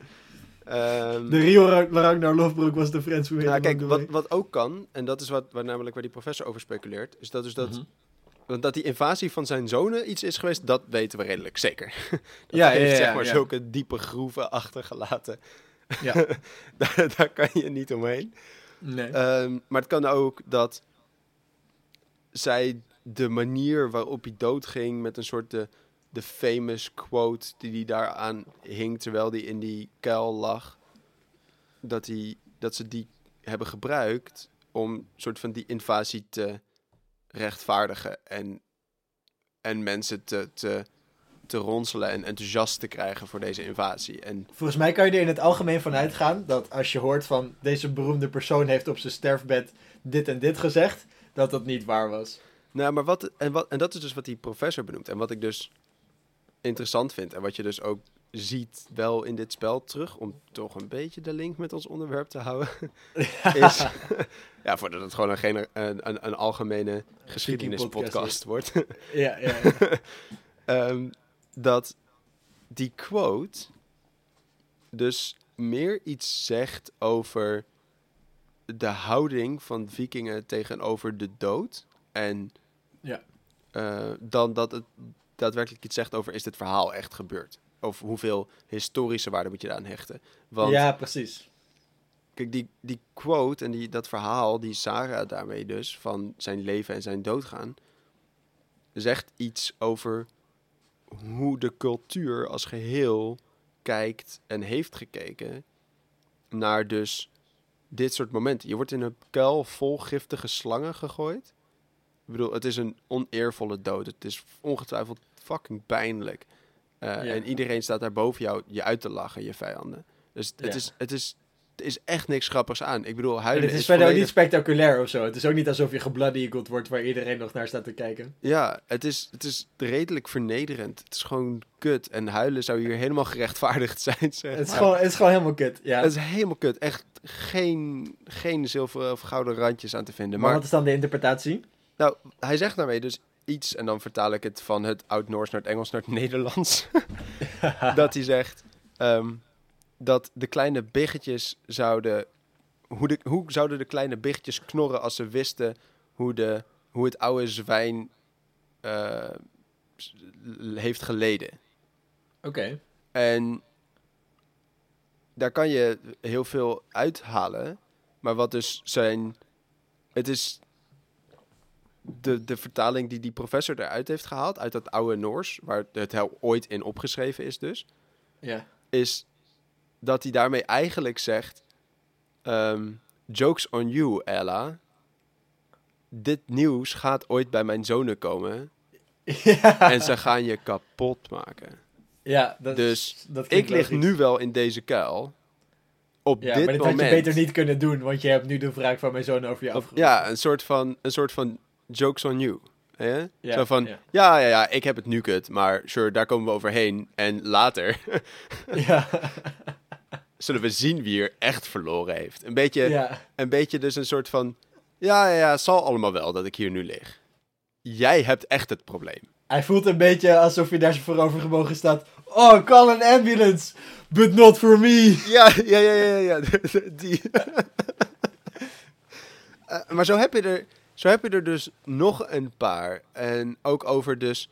ehm, De Rio Ra- Ragnar Lothbrok was de Friends who nou, kijk, wat, wat ook kan, en dat is wat, waar namelijk waar die professor over speculeert, is dat dus dat, Mhm. Want dat die invasie van zijn zonen iets is geweest, dat weten we redelijk zeker. dat Ja, ja, heeft ja, zeg maar ja. zulke diepe groeven achtergelaten. Ja. daar, daar kan je niet omheen. Nee. Ehm, maar het kan ook dat zij de manier waarop hij doodging met een soort de, de famous quote die hij daaraan hing terwijl hij in die kuil lag, dat, hij, dat ze die hebben gebruikt om soort van die invasie te rechtvaardigen en, en mensen te, te, te ronselen en enthousiast te krijgen voor deze invasie. En Volgens mij kan je er in het algemeen van uitgaan dat als je hoort van deze beroemde persoon heeft op zijn sterfbed dit en dit gezegd, dat dat niet waar was. Nou, maar wat en, wat, en dat is dus wat die professor benoemt. En wat ik dus interessant vind. En wat je dus ook ziet wel in dit spel terug. Om toch een beetje de link met ons onderwerp te houden. Is, ja, voordat het gewoon een, een, een, een algemene geschiedenispodcast wordt. Ja, ja, ja. Ehm, dat die quote dus meer iets zegt over de houding van vikingen tegenover de dood. En Ja. eh, dan dat het daadwerkelijk iets zegt over is dit verhaal echt gebeurd. Of hoeveel historische waarde moet je eraan hechten. Want ja, precies. Kijk, die, die quote en die, dat verhaal, die Sarah daarmee dus, van zijn leven en zijn doodgaan, zegt iets over hoe de cultuur als geheel kijkt en heeft gekeken naar dus dit soort momenten. Je wordt in een kuil vol giftige slangen gegooid. Ik bedoel, het is een oneervolle dood. Het is ongetwijfeld fucking pijnlijk. Eh, Ja. En iedereen staat daar boven jou je uit te lachen, je vijanden. Dus het, is, het, is, er is echt niks grappigs aan. Ik bedoel, En huilen het is, is verder volledig- niet spectaculair of zo. Het is ook niet alsof je gebloodyeageld wordt waar iedereen nog naar staat te kijken. Ja, het is, het is redelijk vernederend. Het is gewoon kut. En huilen zou hier helemaal gerechtvaardigd zijn, zeg Het is, gewoon, het is gewoon helemaal kut. Ja. Het is helemaal kut. Echt geen, geen zilveren of gouden randjes aan te vinden. maar Maar wat is dan de interpretatie? nou, hij zegt daarmee dus iets, en dan vertaal ik het van het Oud-Noors naar het Engels naar het Nederlands. dat hij zegt ehm, dat de kleine biggetjes zouden... Hoe, de, hoe zouden de kleine biggetjes knorren als ze wisten hoe, de, hoe het oude zwijn eh, heeft geleden? Oké. En daar kan je heel veel uithalen. Maar wat dus zijn. Het is. De, de vertaling die die professor eruit heeft gehaald. uit dat oude Noors. waar het heel ooit in opgeschreven is, dus. Ja. is dat hij daarmee eigenlijk zegt: ehm, Jokes on you, Ella. Dit nieuws gaat ooit bij mijn zonen komen ja. en ze gaan je kapot maken. Ja, dat, Dus dat Ik lig logisch. nu wel in deze kuil. Op Ja, dit maar dat moment. had je beter niet kunnen doen, want je hebt nu de wraak van mijn zoon over je afgeroepen. ja, een soort van, een soort van jokes on you. Hè? Ja, Zo van, ja. ja. Ja, ja, ik heb het nu kut, maar sure, daar komen we overheen. En later Ja. zullen we zien wie er echt verloren heeft. Een beetje, ja. een beetje dus een soort van, ja, ja, ja, zal allemaal wel dat ik hier nu lig. Jij hebt echt het probleem. Hij voelt een beetje alsof je daar zo voorovergebogen staat. Oh, call an ambulance, but not for me. Ja, ja, ja, ja, ja. Die. Eh, maar zo heb, je er, zo heb je er dus nog een paar. En ook over dus...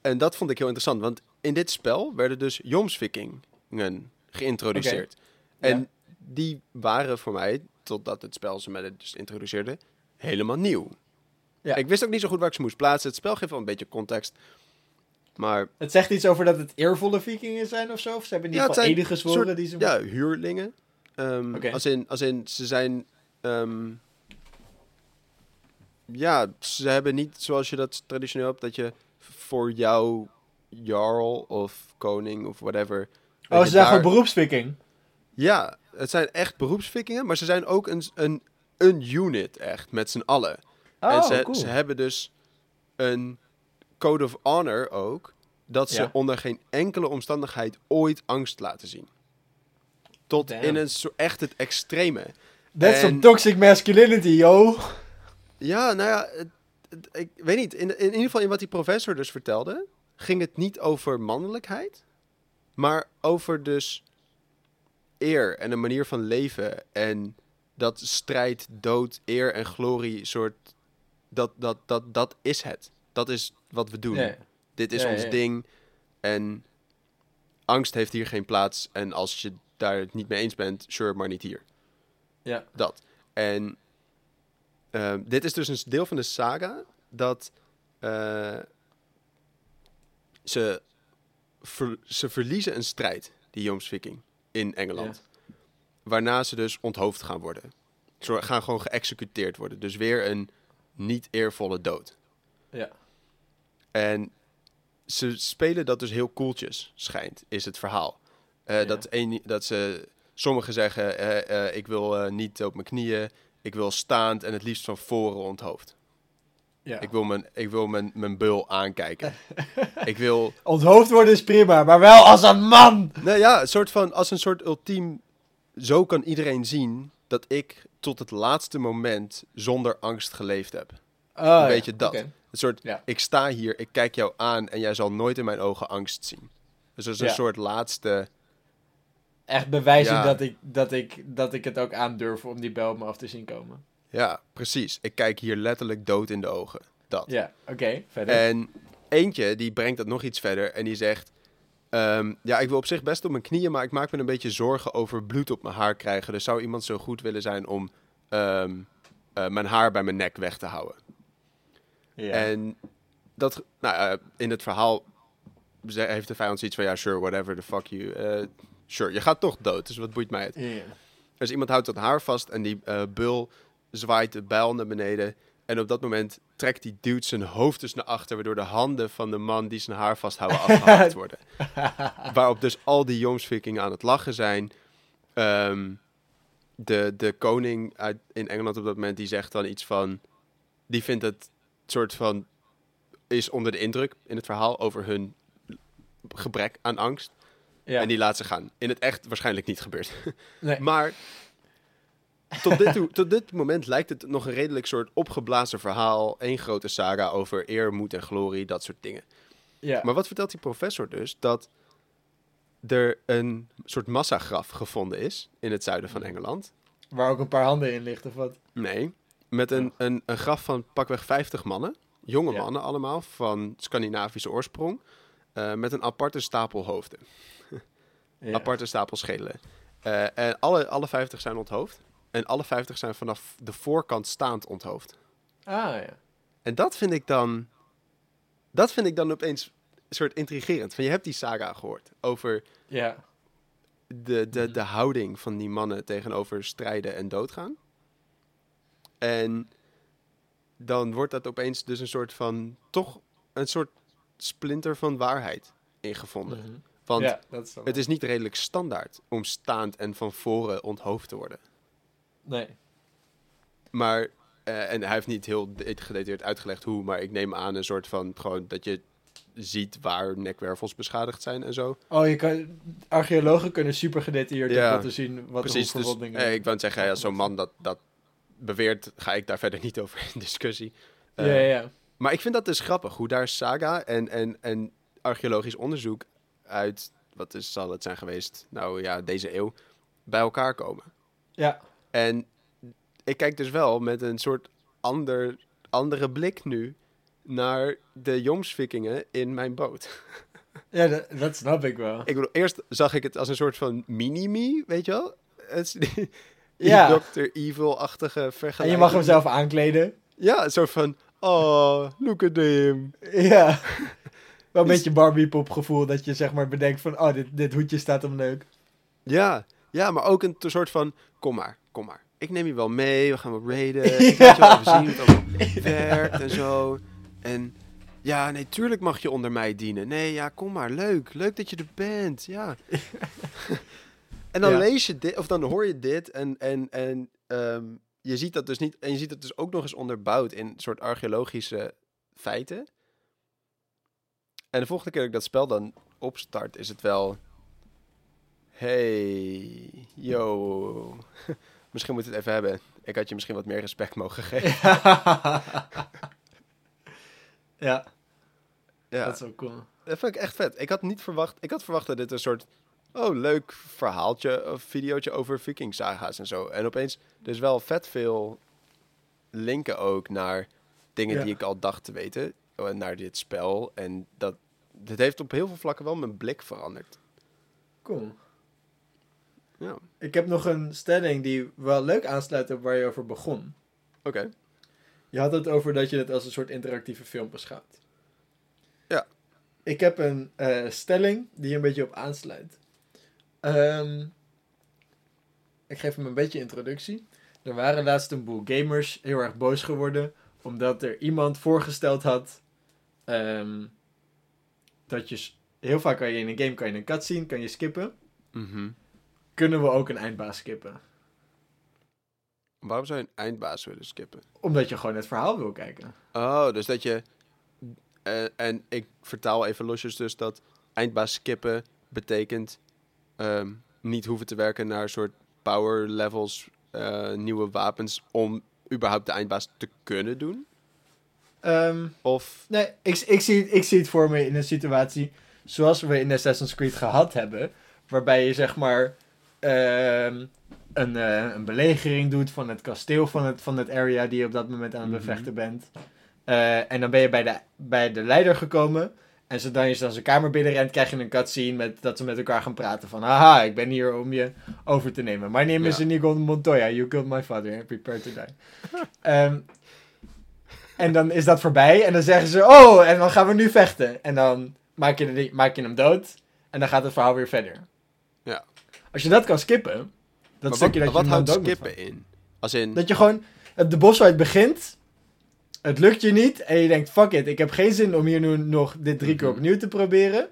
En dat vond ik heel interessant. Want in dit spel werden dus Jomsvikingen geïntroduceerd. En Ja. die waren voor mij, totdat het spel ze mij het dus introduceerde, helemaal nieuw. Ja. Ik wist ook niet zo goed waar ik ze moest plaatsen. Het spel geeft wel een beetje context. Maar Het zegt iets over dat het eervolle vikingen zijn of zo? Of ze hebben in Ja, eden gezworen soort- die ze... Ja, huurlingen. Ehm, als, in, als in, ze zijn... ehm, ja, ze hebben niet zoals je dat traditioneel hebt, dat je voor jouw jarl of koning of whatever... Oh, ze zijn daar- gewoon beroepsviking. Ja, het zijn echt beroepsvikingen, maar ze zijn ook een, een, een unit echt, met z'n allen. Oh, en ze, cool. ze hebben dus een code of honor ook, dat ze Ja. onder geen enkele omstandigheid ooit angst laten zien. Tot Damn. in een soort echt het extreme. That's en- some toxic masculinity, yo. Ja, nou ja, het- het- ik weet niet. In, in ieder geval in wat die professor dus vertelde, ging het niet over mannelijkheid, maar over dus eer en een manier van leven en dat strijd, dood, eer en glorie soort dat dat dat dat is het. Dat is wat we doen. Ja, Dit is Ja, ons ja. ding en angst heeft hier geen plaats en als je daar het niet mee eens bent, sure, maar niet hier. ja. Dat. En ehm, dit is dus een deel van de saga dat eh, ze, ver- ze verliezen een strijd, die Jomsviking, in Engeland. Waarna ze dus onthoofd gaan worden. Ze gaan gewoon geëxecuteerd worden. Dus weer een niet eervolle dood. Ja. En ze spelen dat dus heel koeltjes, schijnt, is het verhaal. Eh, Ja. dat, een, dat ze, sommigen zeggen, eh, ik wil niet op mijn knieën, ik wil staand en het liefst van voren onthoofd. ja. Ik wil mijn, ik wil mijn, mijn bul aankijken. ik wil, Onthoofd worden is prima, maar wel als een man. nou ja, een soort van, als een soort ultiem, zo kan iedereen zien dat ik tot het laatste moment zonder angst geleefd heb. Oh, ja, beetje dat. Een soort, Ja. ik sta hier, ik kijk jou aan en jij zal nooit in mijn ogen angst zien. Dus dat is een soort laatste... Echt bewijzen Ja. dat, ik, dat, ik, dat ik het ook aandurf om die bel me af te zien komen. Ja, precies. Ik kijk hier letterlijk dood in de ogen. Dat. Ja, oké, verder. En eentje, die brengt dat nog iets verder en die zegt... ehm, ja, ik wil op zich best op mijn knieën, maar ik maak me een beetje zorgen over bloed op mijn haar krijgen. Dus zou iemand zo goed willen zijn om ehm, eh, mijn haar bij mijn nek weg te houden? ja. En dat, nou, in het verhaal heeft de vijand zoiets van, ja, sure, whatever, the fuck you. Eh, sure, je gaat toch dood, dus wat boeit mij het? ja. Dus iemand houdt dat haar vast en die eh, bul zwaait de bijl naar beneden. En op dat moment trekt die dude zijn hoofd dus naar achter, waardoor de handen van de man die zijn haar vasthouden afgehakt worden. Waarop dus al die Jomsvikingen aan het lachen zijn. Ehm, de, de koning uit, in Engeland op dat moment, die zegt dan iets van... Die vindt het soort van... Is onder de indruk in het verhaal over hun gebrek aan angst. Ja. En die laat ze gaan. In het echt waarschijnlijk niet gebeurd. Nee. Maar tot dit, toe- tot dit moment lijkt het nog een redelijk soort opgeblazen verhaal. Eén grote saga over eer, moed en glorie, dat soort dingen. ja. Maar wat vertelt die professor dus? Dat er een soort massagraf gevonden is in het zuiden van Engeland. Waar ook een paar handen in ligt of wat. Nee, met een, een, een graf van pakweg 50 mannen. Jonge Ja. mannen allemaal, van Scandinavische oorsprong. eh, met een aparte stapel hoofden. Ja. aparte stapel schedelen. Eh, en alle, alle 50 zijn onthoofd. En alle 50 zijn vanaf de voorkant staand onthoofd. Ah, ja. En dat vind ik dan. Dat vind ik dan opeens een soort intrigerend. Van je hebt die saga gehoord over Ja. de, de, Mhm. de houding van die mannen tegenover strijden en doodgaan. En dan wordt dat opeens dus een soort van, toch een soort splinter van waarheid ingevonden. Mhm. Want ja, dat is het is niet redelijk standaard om staand en van voren onthoofd te worden. Nee. Maar, eh, en hij heeft niet heel de- gedetailleerd uitgelegd hoe, maar ik neem aan een soort van gewoon dat je ziet waar nekwervels beschadigd zijn en zo. Oh, je kan, archeologen kunnen super gedetailleerd Ja, laten zien wat Precies, de dus verwondingen... eh, ik wou zeggen, ja, zo'n man dat, dat beweert, ga ik daar verder niet over in discussie. ja, Eh, ja, ja. Maar ik vind dat dus grappig, hoe daar saga en, en, en archeologisch onderzoek uit, wat is, zal het zijn geweest, nou ja, deze eeuw, bij elkaar komen. Ja, En ik kijk dus wel met een soort ander, andere blik nu naar de jomsvikingen in mijn boot. ja dat, dat snap ik wel. Ik bedoel, eerst zag ik het als een soort van mini-me, weet je wel? Het is die, die Ja. Dr. Evil-achtige vergelijking. En je mag hem zelf aankleden. Ja, een soort van, oh, look at him. Ja. Wel een beetje Barbie pop gevoel dat je zeg maar bedenkt van, oh, dit, dit hoedje staat hem leuk. Ja, ja, maar ook een soort van, kom maar, kom maar. Ik neem je wel mee, we gaan wel raiden. Ja. Ik je wel, we zien hoe het werkt en zo. En ja, nee, tuurlijk mag je onder mij dienen. Nee, ja, kom maar, leuk. Leuk dat je er bent, ja. en dan Ja. lees je dit, of dan hoor je dit en, en, en ehm, je ziet dat dus niet, en je ziet het dus ook nog eens onderbouwd in soort archeologische feiten. En de volgende keer dat ik dat spel dan opstart, is het wel... Hey, yo. misschien moet het even hebben. Ik had je misschien wat meer respect mogen geven. ja, Ja, dat is ook cool. dat vind ik echt vet. Ik had niet verwacht... Ik had verwacht dat dit een soort... Oh, leuk verhaaltje of videootje over viking saga's en zo. En opeens, dus wel vet veel linken ook naar dingen Ja. die ik al dacht te weten. Eh, Naar dit spel. En dat... Dit heeft op heel veel vlakken wel mijn blik veranderd. Cool. Ja, Ik heb nog een stelling die wel leuk aansluit op waar je over begon. oké. Je had het over dat je het als een soort interactieve film beschouwt. Ja. Ik heb een eh, stelling die een beetje op aansluit. Ehm, ik geef hem een beetje introductie. Er waren laatst een boel gamers heel erg boos geworden. Omdat er iemand voorgesteld had. Ehm, dat je heel vaak kan je in een game kan je een cutscene kan je skippen. Mhm. Kunnen we ook een eindbaas skippen? Waarom zou je een eindbaas willen skippen? Omdat je gewoon het verhaal wil kijken. Oh, dus dat je. eh, en ik vertaal even losjes dus dat eindbaas skippen betekent ehm, niet hoeven te werken naar soort power levels, eh, nieuwe wapens om überhaupt de eindbaas te kunnen doen. Ehm, Of Nee, ik, ik, zie, ik zie het voor me in een situatie zoals we in Assassin's Creed gehad hebben. Waarbij je zeg maar ehm, een, eh, een belegering doet van het kasteel van het, van het area die je op dat moment aan het Mhm. bevechten bent. Eh, en dan ben je bij de, bij de leider gekomen. En zodra je dan zijn kamer binnenrent, krijg je een cutscene met, dat ze met elkaar gaan praten van... Haha, ik ben hier om je over te nemen. My name is. Inigo Montoya. You killed my father. Prepare to die. Ehm, en dan is dat voorbij. En dan zeggen ze, oh, en dan gaan we nu vechten. En dan maak je, de- maak je hem dood. En dan gaat het verhaal weer verder. Ja. Als je dat kan skippen, dat maar stukje wat, dat je wat houdt skippen in? Als in. dat je gewoon de bossfight begint. Het lukt je niet. En je denkt, fuck it. Ik heb geen zin om hier nu nog dit drie keer Mhm. opnieuw te proberen.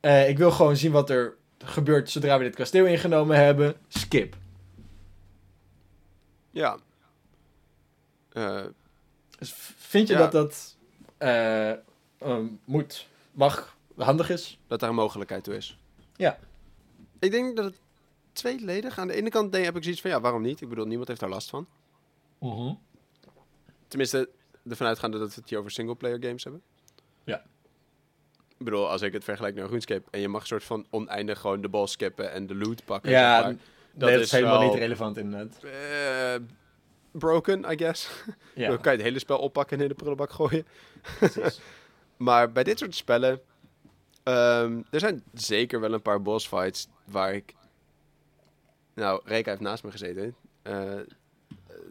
Eh, ik wil gewoon zien wat er gebeurt zodra we dit kasteel ingenomen hebben. Skip. Ja. Eh, Dus vind je Ja. dat dat eh, ehm, moet, mag, handig is? dat daar een mogelijkheid toe is. Ja. Ik denk dat het tweeledig. Aan de ene kant denk- heb ik zoiets van ja, waarom niet? Ik bedoel, niemand heeft daar last van. Tenminste, ervan uitgaande dat we het hier over singleplayer games hebben. Ja. Ik bedoel, als ik het vergelijk naar RuneScape en je mag een soort van oneindig gewoon de bal skippen en de loot pakken. Ja, zeg maar. dat, dat is, helemaal wel- niet relevant inderdaad. Eh, broken, I guess. Ja, Dan kan je het hele spel oppakken en in de prullenbak gooien. precies. Maar bij dit soort spellen, ehm, er zijn zeker wel een paar boss fights waar ik, nou, Reka heeft naast me gezeten, eh,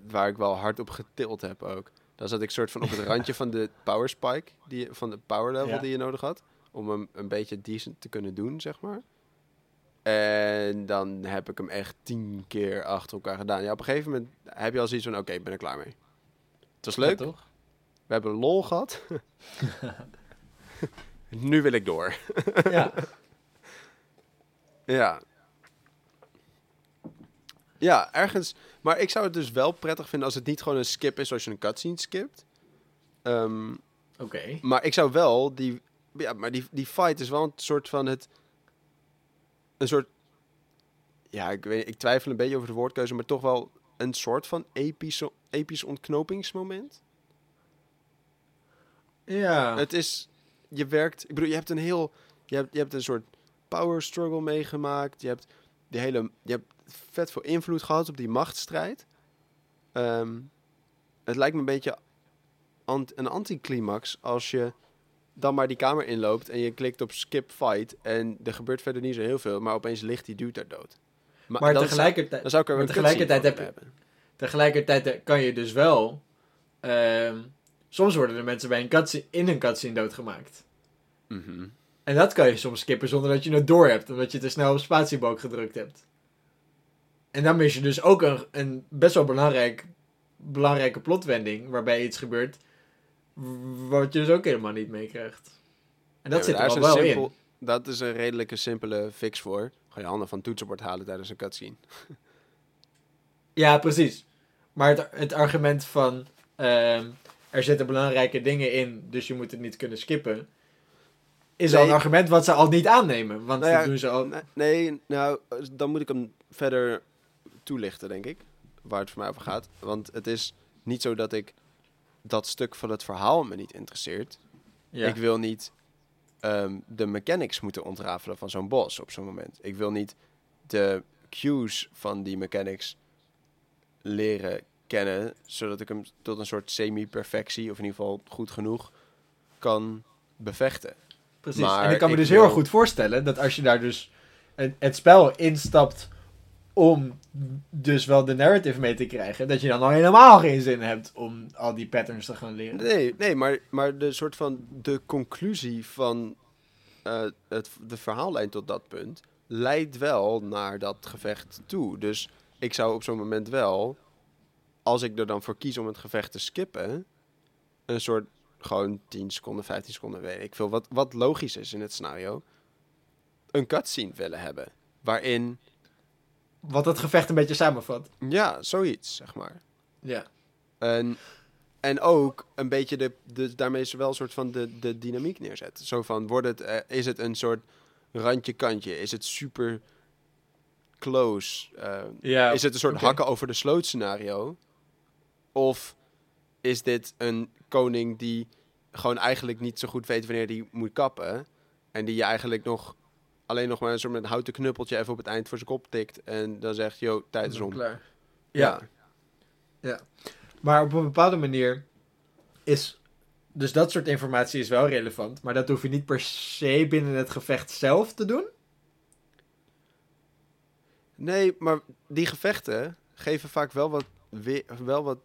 waar ik wel hard op getild heb ook. Dan zat ik soort van op het randje van de power spike, die, van de power level Ja. die je nodig had, om hem een beetje decent te kunnen doen, zeg maar. En dan heb ik hem echt tien keer achter elkaar gedaan. Ja, op een gegeven moment heb je al zoiets van, oké, ik ben er klaar mee. Het was leuk, Ja, toch? we hebben lol gehad. nu wil ik door. ja. Ja. Ja, ergens. Maar ik zou het dus wel prettig vinden als het niet gewoon een skip is zoals je een cutscene skipt. Ehm, Oké. maar ik zou wel die. Ja, maar die, die fight is wel een soort van het. Een soort. Ja, ik, weet, ik twijfel een beetje over de woordkeuze, maar toch wel een soort van epische, episch ontknopingsmoment. Ja. Het is. Je werkt. Ik bedoel, je hebt een heel. Je hebt, je hebt een soort power struggle meegemaakt. Je hebt die hele. Je hebt vet veel invloed gehad op die machtsstrijd. Ehm, het lijkt me een beetje ant- een anticlimax als je dan maar die kamer inloopt en je klikt op skip fight en er gebeurt verder niet zo heel veel, maar opeens ligt die dude daar dood. maar zou, tegelijkertijd, dan zou ik er maar een tegelijkertijd heb je- hebben. tegelijkertijd kan je dus wel... ehm, soms worden er mensen bij een cutscene, in een cutscene doodgemaakt. Mhm. En dat kan je soms skippen zonder dat je het door hebt. Omdat je te snel op spatiebalk gedrukt hebt. En dan mis je dus ook een, een best wel belangrijk, belangrijke plotwending. Waarbij iets gebeurt. Wat je dus ook helemaal niet meekrijgt. En dat Ja, zit er al wel een in. simpel- Dat is een redelijke simpele fix voor. Ga je handen van het toetsenbord halen tijdens een cutscene. Ja, precies. Maar het, het argument van ehm, er zitten belangrijke dingen in, dus je moet het niet kunnen skippen. Is al Nee. een argument wat ze al niet aannemen. Want Nou ja, dat doen ze al. Nee, nee, nou, dan moet ik hem verder toelichten, denk ik. Waar het voor mij over gaat. Want het is niet zo dat ik dat stuk van het verhaal me niet interesseert. Ja. Ik wil niet ehm, de mechanics moeten ontrafelen van zo'n boss op zo'n moment. Ik wil niet de cues van die mechanics leren kennen, zodat ik hem tot een soort semi-perfectie, of in ieder geval goed genoeg, kan bevechten. Precies. Maar en ik kan me ik dus heel erg goed voorstellen dat als je daar dus het spel instapt om dus wel de narrative mee te krijgen, dat je dan al helemaal geen zin hebt om al die patterns te gaan leren. Nee, nee maar, maar de soort van de conclusie van eh, het, de verhaallijn tot dat punt leidt wel naar dat gevecht toe. Dus ik zou op zo'n moment wel, als ik er dan voor kies om het gevecht te skippen, een soort gewoon 10 seconden, 15 seconden, weet ik veel, wat, wat logisch is in het scenario, een cutscene willen hebben. Waarin, Wat het gevecht een beetje samenvat. ja, zoiets, zeg maar. Ja. En, en ook een beetje de, de, daarmee is wel een soort van de, de dynamiek neerzet. Zo van, wordt het, eh, is het een soort randje-kantje? Is het super close? Eh, ja. is het een soort hakken over de sloot scenario? Of is dit een koning die gewoon eigenlijk niet zo goed weet wanneer die moet kappen? En die je eigenlijk nog alleen nog maar een soort met houten knuppeltje even op het eind voor zijn kop tikt. En dan zegt, yo, tijd is om. Klaar. Ja. Ja. Maar op een bepaalde manier is. Dus dat soort informatie is wel relevant. Maar dat hoef je niet per se binnen het gevecht zelf te doen. Nee, maar die gevechten geven vaak wel wat, we- wel wat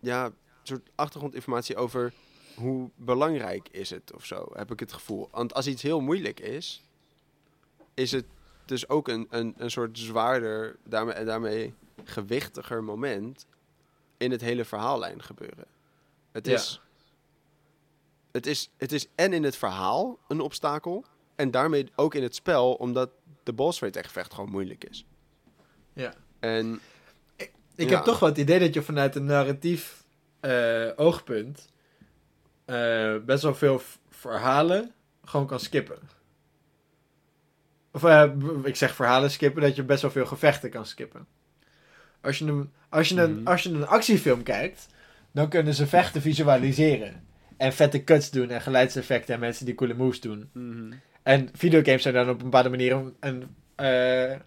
ja, soort achtergrondinformatie over hoe belangrijk is het of zo, heb ik het gevoel. Want als iets heel moeilijk is, is het dus ook een, een, een soort zwaarder daarmee, en daarmee gewichtiger moment in het hele verhaallijn gebeuren. Het Ja. is, het is, het is en in het verhaal een obstakel en daarmee ook in het spel, omdat de boss fight echt vecht gewoon moeilijk is. Ja. En Ik Ja. heb toch wel het idee dat je vanuit een narratief eh, oogpunt. Eh, best wel veel verhalen gewoon kan skippen. Of eh, ik zeg verhalen skippen, dat je best wel veel gevechten kan skippen. Als je een, als je een, Mhm. als je een actiefilm kijkt, dan kunnen ze vechten visualiseren. En vette cuts doen en geluidseffecten en mensen die coole moves doen. En videogames zijn dan op een bepaalde manier een, een eh,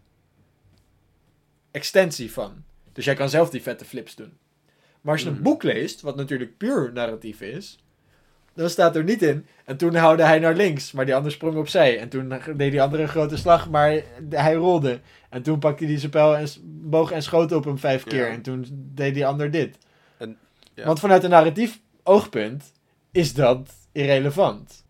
extensie van. Dus jij kan zelf die vette flips doen. Maar als je een Mhm. boek leest, wat natuurlijk puur narratief is, dan staat er niet in. En toen houde hij naar links, maar die ander sprong opzij. En toen deed die andere een grote slag, maar hij rolde. En toen pakte hij zijn pijl en boog en schoot op hem vijf Ja. keer. En toen deed die ander dit. En- ja. Want vanuit een narratief oogpunt is dat irrelevant.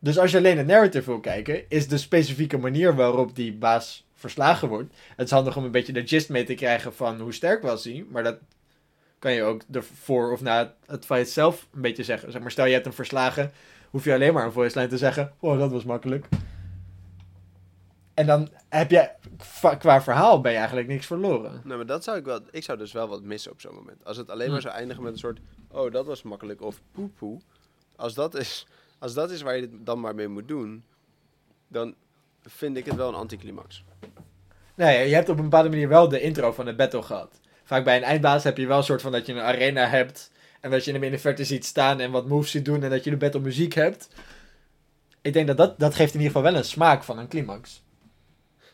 Dus als je alleen het narrative wil kijken, is de specifieke manier waarop die baas verslagen wordt. Het is handig om een beetje de gist mee te krijgen van hoe sterk was hij. Maar dat kan je ook ervoor of na het fight zelf een beetje zeggen. Zeg maar, stel je hebt hem verslagen, hoef je alleen maar een voice line te zeggen. Oh, dat was makkelijk. En dan heb je, qua verhaal ben je eigenlijk niks verloren. Nou, maar dat zou ik wel... Ik zou dus wel wat missen op zo'n moment. Als het alleen maar Hm. zou eindigen met een soort... Oh, dat was makkelijk. Of poepoe. Als dat is, als dat is waar je het dan maar mee moet doen... Dan vind ik het wel een anticlimax. Nee, je hebt op een bepaalde manier wel de intro van het battle gehad. Vaak bij een eindbaas heb je wel een soort van dat je een arena hebt. En dat je hem in de verte ziet staan en wat moves ziet doen. En dat je de battle muziek hebt. Ik denk dat dat, dat geeft in ieder geval wel een smaak van een climax.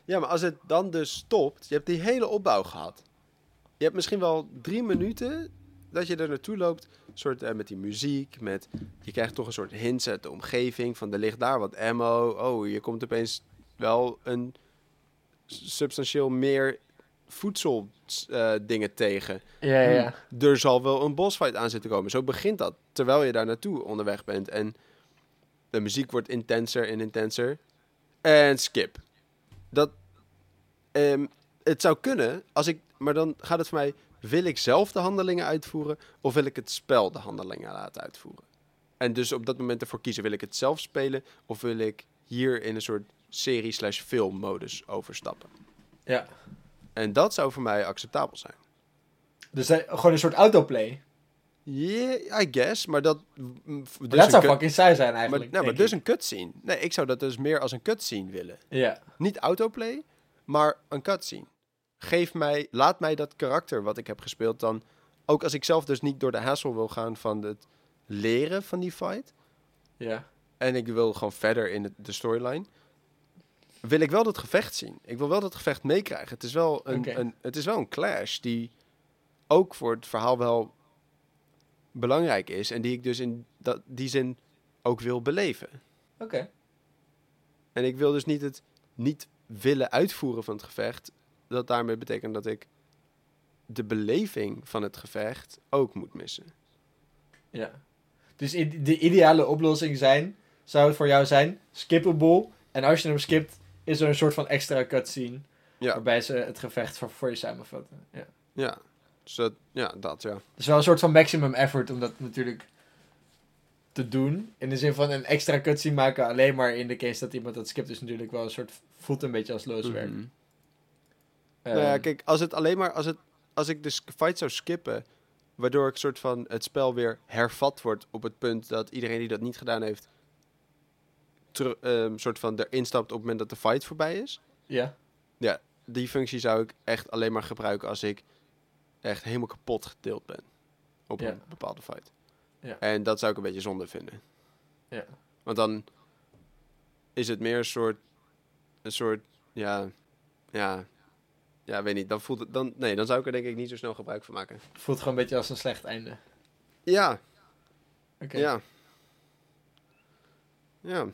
Ja, maar als het dan dus stopt... Je hebt die hele opbouw gehad. Je hebt misschien wel drie minuten dat je er naartoe loopt. Soort, eh, met die muziek, met... Je krijgt toch een soort hints uit de omgeving. Van er ligt daar wat ammo. Oh, je komt opeens wel een substantieel meer voedsel eh, dingen tegen. Ja, ja. Er zal wel een bossfight aan zitten komen. Zo begint dat. Terwijl je daar naartoe onderweg bent. En de muziek wordt intenser en intenser. En skip. Dat. ehm, het zou kunnen, als ik. Maar dan gaat het voor mij. Wil ik zelf de handelingen uitvoeren? Of wil ik het spel de handelingen laten uitvoeren? En dus op dat moment ervoor kiezen. Wil ik het zelf spelen? Of wil ik hier in een soort serie slash filmmodus overstappen? Ja. En dat zou voor mij acceptabel zijn. Dus dat- gewoon een soort autoplay. Yeah, I guess. Maar dat... dus dat een zou fucking saai zijn Maar, eigenlijk. nou, maar dus een cutscene. Nee, ik zou dat dus meer als een cutscene willen. Ja. Niet autoplay, maar een cutscene. Geef mij, laat mij dat karakter wat ik heb gespeeld dan... Ook als ik zelf dus niet door de hassle wil gaan van het leren van die fight... Ja. en ik wil gewoon verder in de storyline... wil ik wel dat gevecht zien. Ik wil wel dat gevecht meekrijgen. Het, is wel een, het is wel een clash die ook voor het verhaal wel belangrijk is... en die ik dus in dat, die zin ook wil beleven. Oké. En ik wil dus niet het niet willen uitvoeren van het gevecht. Dat daarmee betekent dat ik de beleving van het gevecht ook moet missen. Ja. Dus de ideale oplossing zijn, zou het voor jou zijn, skippable. En als je hem skipt, is er een soort van extra cutscene. Ja. Waarbij ze het gevecht voor, voor je samenvatten. Ja. Ja, dus dat, ja, dat ja. Dus wel een soort van maximum effort om dat natuurlijk te doen. In de zin van een extra cutscene maken alleen maar in de case dat iemand dat skipt is natuurlijk wel een soort, voelt een beetje als looswerk. Mhm. Ehm, nou ja, kijk, als het alleen maar, als, het, als ik de fight zou skippen, waardoor ik soort van het spel weer hervat wordt op het punt dat iedereen die dat niet gedaan heeft, ter, ehm, soort van erin stapt op het moment dat de fight voorbij is. Ja. die functie zou ik echt alleen maar gebruiken als ik echt helemaal kapot gedeeld ben op Ja. een bepaalde fight. Ja. En dat zou ik een beetje zonde vinden. Ja. Want dan is het meer een soort, een soort, ja, ja, ja, weet niet. Dan voelt het, dan, nee, dan zou ik er denk ik niet zo snel gebruik van maken. Voelt gewoon een beetje als een slecht einde. Ja, Oké. ja, ja,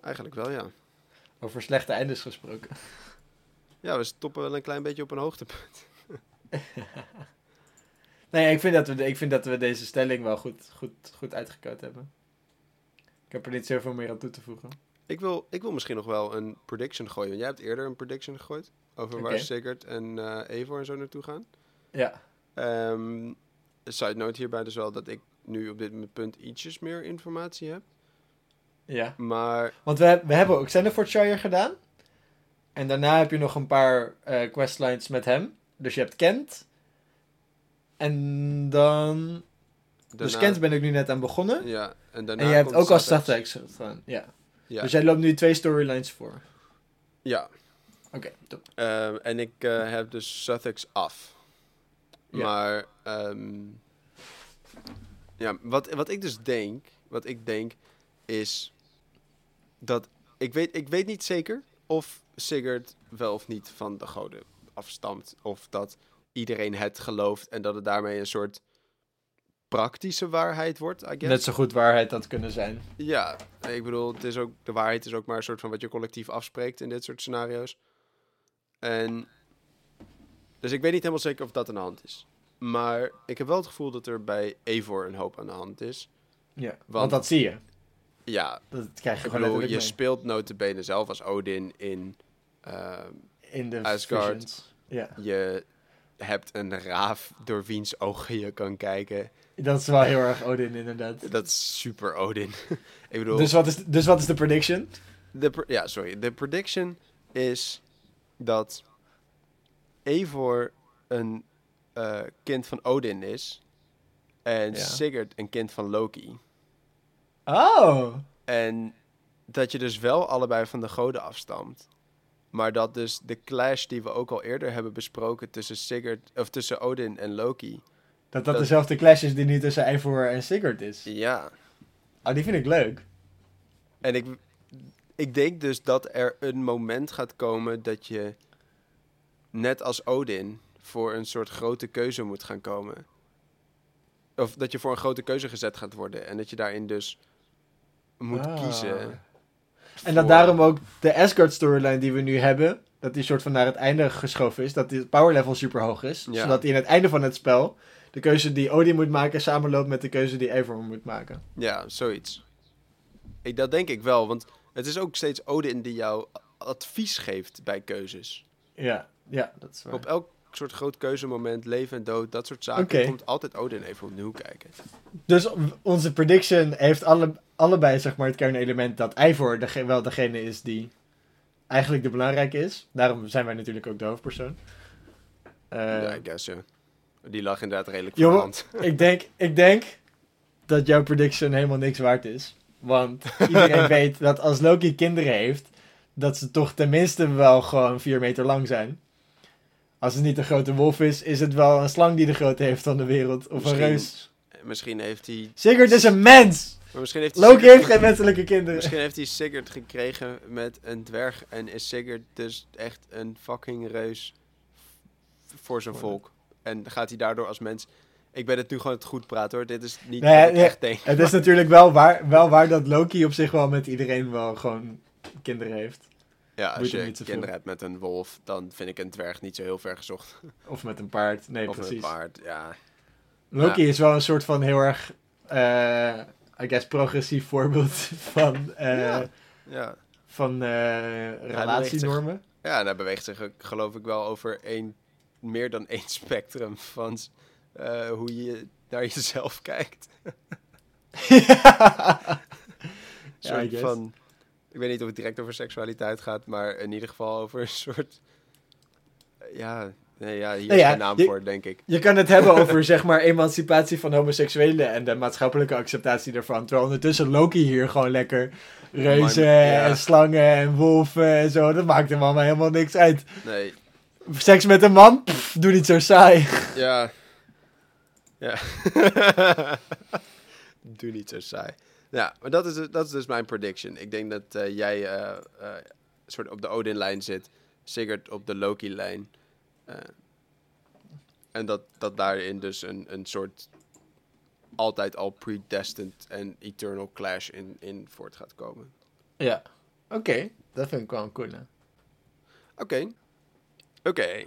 eigenlijk wel, ja. Over slechte eindes gesproken. Ja, we stoppen wel een klein beetje op een hoogtepunt. Nee, ik vind dat we, ik vind dat we deze stelling wel goed, goed, goed uitgekoud hebben. Ik heb er niet zoveel meer aan toe te voegen. Ik wil, ik wil misschien nog wel een prediction gooien. Want jij hebt eerder een prediction gegooid. Over waar. Sigurd en eh Eivor en zo naartoe gaan. Ja. Een side note hierbij dus wel dat ik nu op dit punt ietsjes meer informatie heb. Ja. Maar Want we, we hebben ook Xenofort gedaan. En daarna heb je nog een paar eh, questlines met hem. Dus je hebt Kent. En dan... Dus Kent ben ik nu net aan begonnen. Ja, en daarna en je hebt ook als Satex. Satex gedaan. Ja. Ja, Dus jij loopt nu twee storylines voor. ja. Oké, top. Ehm, en ik eh, heb dus Sussex af. Ja. Maar ehm, ja, wat, wat ik dus denk, wat ik denk is dat ik weet, ik weet niet zeker of Sigurd wel of niet van de goden afstamt. Of dat iedereen het gelooft en dat het daarmee een soort praktische waarheid wordt, I guess. Net zo goed waarheid dat kunnen zijn. Ja, ik bedoel, het is ook, de waarheid is ook maar een soort van wat je collectief afspreekt in dit soort scenario's. En. Dus ik weet niet helemaal zeker of dat aan de hand is. Maar ik heb wel het gevoel dat er bij Evor een hoop aan de hand is. Ja, want, Want- dat zie je. Ja, Dat krijg je ik gewoon bedoel, je mee. speelt notabene zelf als Odin in... ehm, in de Asgard. visions. Ja, je hebt een raaf door wiens ogen je kan kijken. dat is wel heel erg Odin inderdaad. Dat is super Odin. ik bedoel, Dus wat, is, dus wat is de prediction? de, ja, sorry. De prediction is dat Eivor een eh, kind van Odin is en Ja. Sigurd een kind van Loki. Oh! En dat je dus wel allebei van de goden afstamt. Maar dat dus de clash die we ook al eerder hebben besproken tussen Sigurd, of tussen Odin en Loki. Dat dat Dat- dezelfde clash is die nu tussen Eivor en Sigurd is. Ja. Oh, die vind ik leuk. En ik, ik denk dus dat er een moment gaat komen dat je, net als Odin, voor een soort grote keuze moet gaan komen. Of dat je voor een grote keuze gezet gaat worden. En dat je daarin dus moet Ah. kiezen. En dat voor- daarom ook de Asgard storyline die we nu hebben, dat die soort van naar het einde geschoven is, dat die power level super hoog is. Ja. Zodat in het einde van het spel de keuze die Odin moet maken samenloopt met de keuze die Eivor moet maken. Ja, zoiets. Ik, dat denk ik wel, want het is ook steeds Odin die jou advies geeft bij keuzes. Ja, ja, dat is waar. Op elk soort groot keuzemoment, leven en dood, dat soort zaken, Oké. komt altijd Odin even opnieuw kijken. Dus onze prediction heeft alle, allebei zeg maar het kernelement dat Eivor dege- wel degene is die eigenlijk de belangrijke is. Daarom zijn wij natuurlijk ook de hoofdpersoon. Eh, ja, I guess, ja. Die lag inderdaad redelijk hand. ik, denk, ik denk dat jouw prediction helemaal niks waard is. Want iedereen weet dat als Loki kinderen heeft, dat ze toch tenminste wel gewoon vier meter lang zijn. Als het niet een grote wolf is, is het wel een slang die de grootte heeft van de wereld. Of Misschien- een reus. Misschien heeft hij... Sigurd is een mens! Maar misschien heeft hij Loki Sigurd- heeft geen menselijke kinderen. Misschien heeft hij Sigurd gekregen met een dwerg en is Sigurd dus echt een fucking reus voor zijn volk. En gaat hij daardoor als mens... Ik ben het nu gewoon het goed praten hoor. Dit is niet Nee, wat ik nee, echt denk. Het is natuurlijk wel waar, wel waar dat Loki op zich wel met iedereen wel gewoon kinderen heeft. Ja, als je kinderen hebt met een wolf, dan vind ik een dwerg niet zo heel ver gezocht. Of met een paard. Nee, of met precies. een paard, ja. Loki is wel een soort van heel erg, eh I guess, progressief voorbeeld van, eh, Ja. Ja. van eh, relatienormen. ja, en hij beweegt zich geloof ik wel over één, meer dan één spectrum van hoe je naar jezelf kijkt. ja, I soort guess. van, ik weet niet of het direct over seksualiteit gaat, maar in ieder geval over een soort, ja, nee, ja, hier Nou is geen naam je- voor, denk ik. Je kan het hebben over, zeg maar, emancipatie van homoseksuelen en de maatschappelijke acceptatie daarvan. Terwijl ondertussen Loki hier gewoon lekker reuzen Man, ja. en slangen en wolven en zo. Dat maakt hem allemaal helemaal niks uit. Nee, Seks met een man? Pff, doe niet zo saai. ja, ja. Doe niet zo saai. Ja, maar dat is, dus- dat is dus mijn prediction. Ik denk dat eh, jij eh, soort op de Odin-lijn zit, Sigurd op de Loki-lijn. En dat, dat daarin dus een, een soort altijd al predestined en eternal clash in, in voort gaat komen. Ja. Oké, dat vind ik wel een coole. Oké. Oké.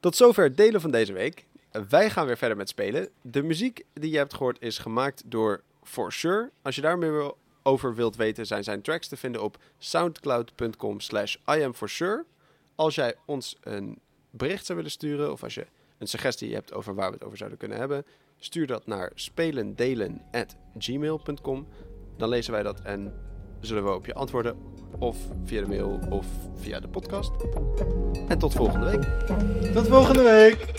Tot zover het delen van deze week. Uh, Wij gaan weer verder met spelen. De muziek die je hebt gehoord is gemaakt door For Sure. Als je daar meer over wilt weten, zijn zijn tracks te vinden op soundcloud.com slash iamforsure. Als jij ons een bericht zou willen sturen of als je een suggestie hebt over waar we het over zouden kunnen hebben, stuur dat naar spelendelen@gmail.com. Dan lezen wij dat en zullen we op je antwoorden of via de mail of via de podcast. En tot volgende week. Tot volgende week!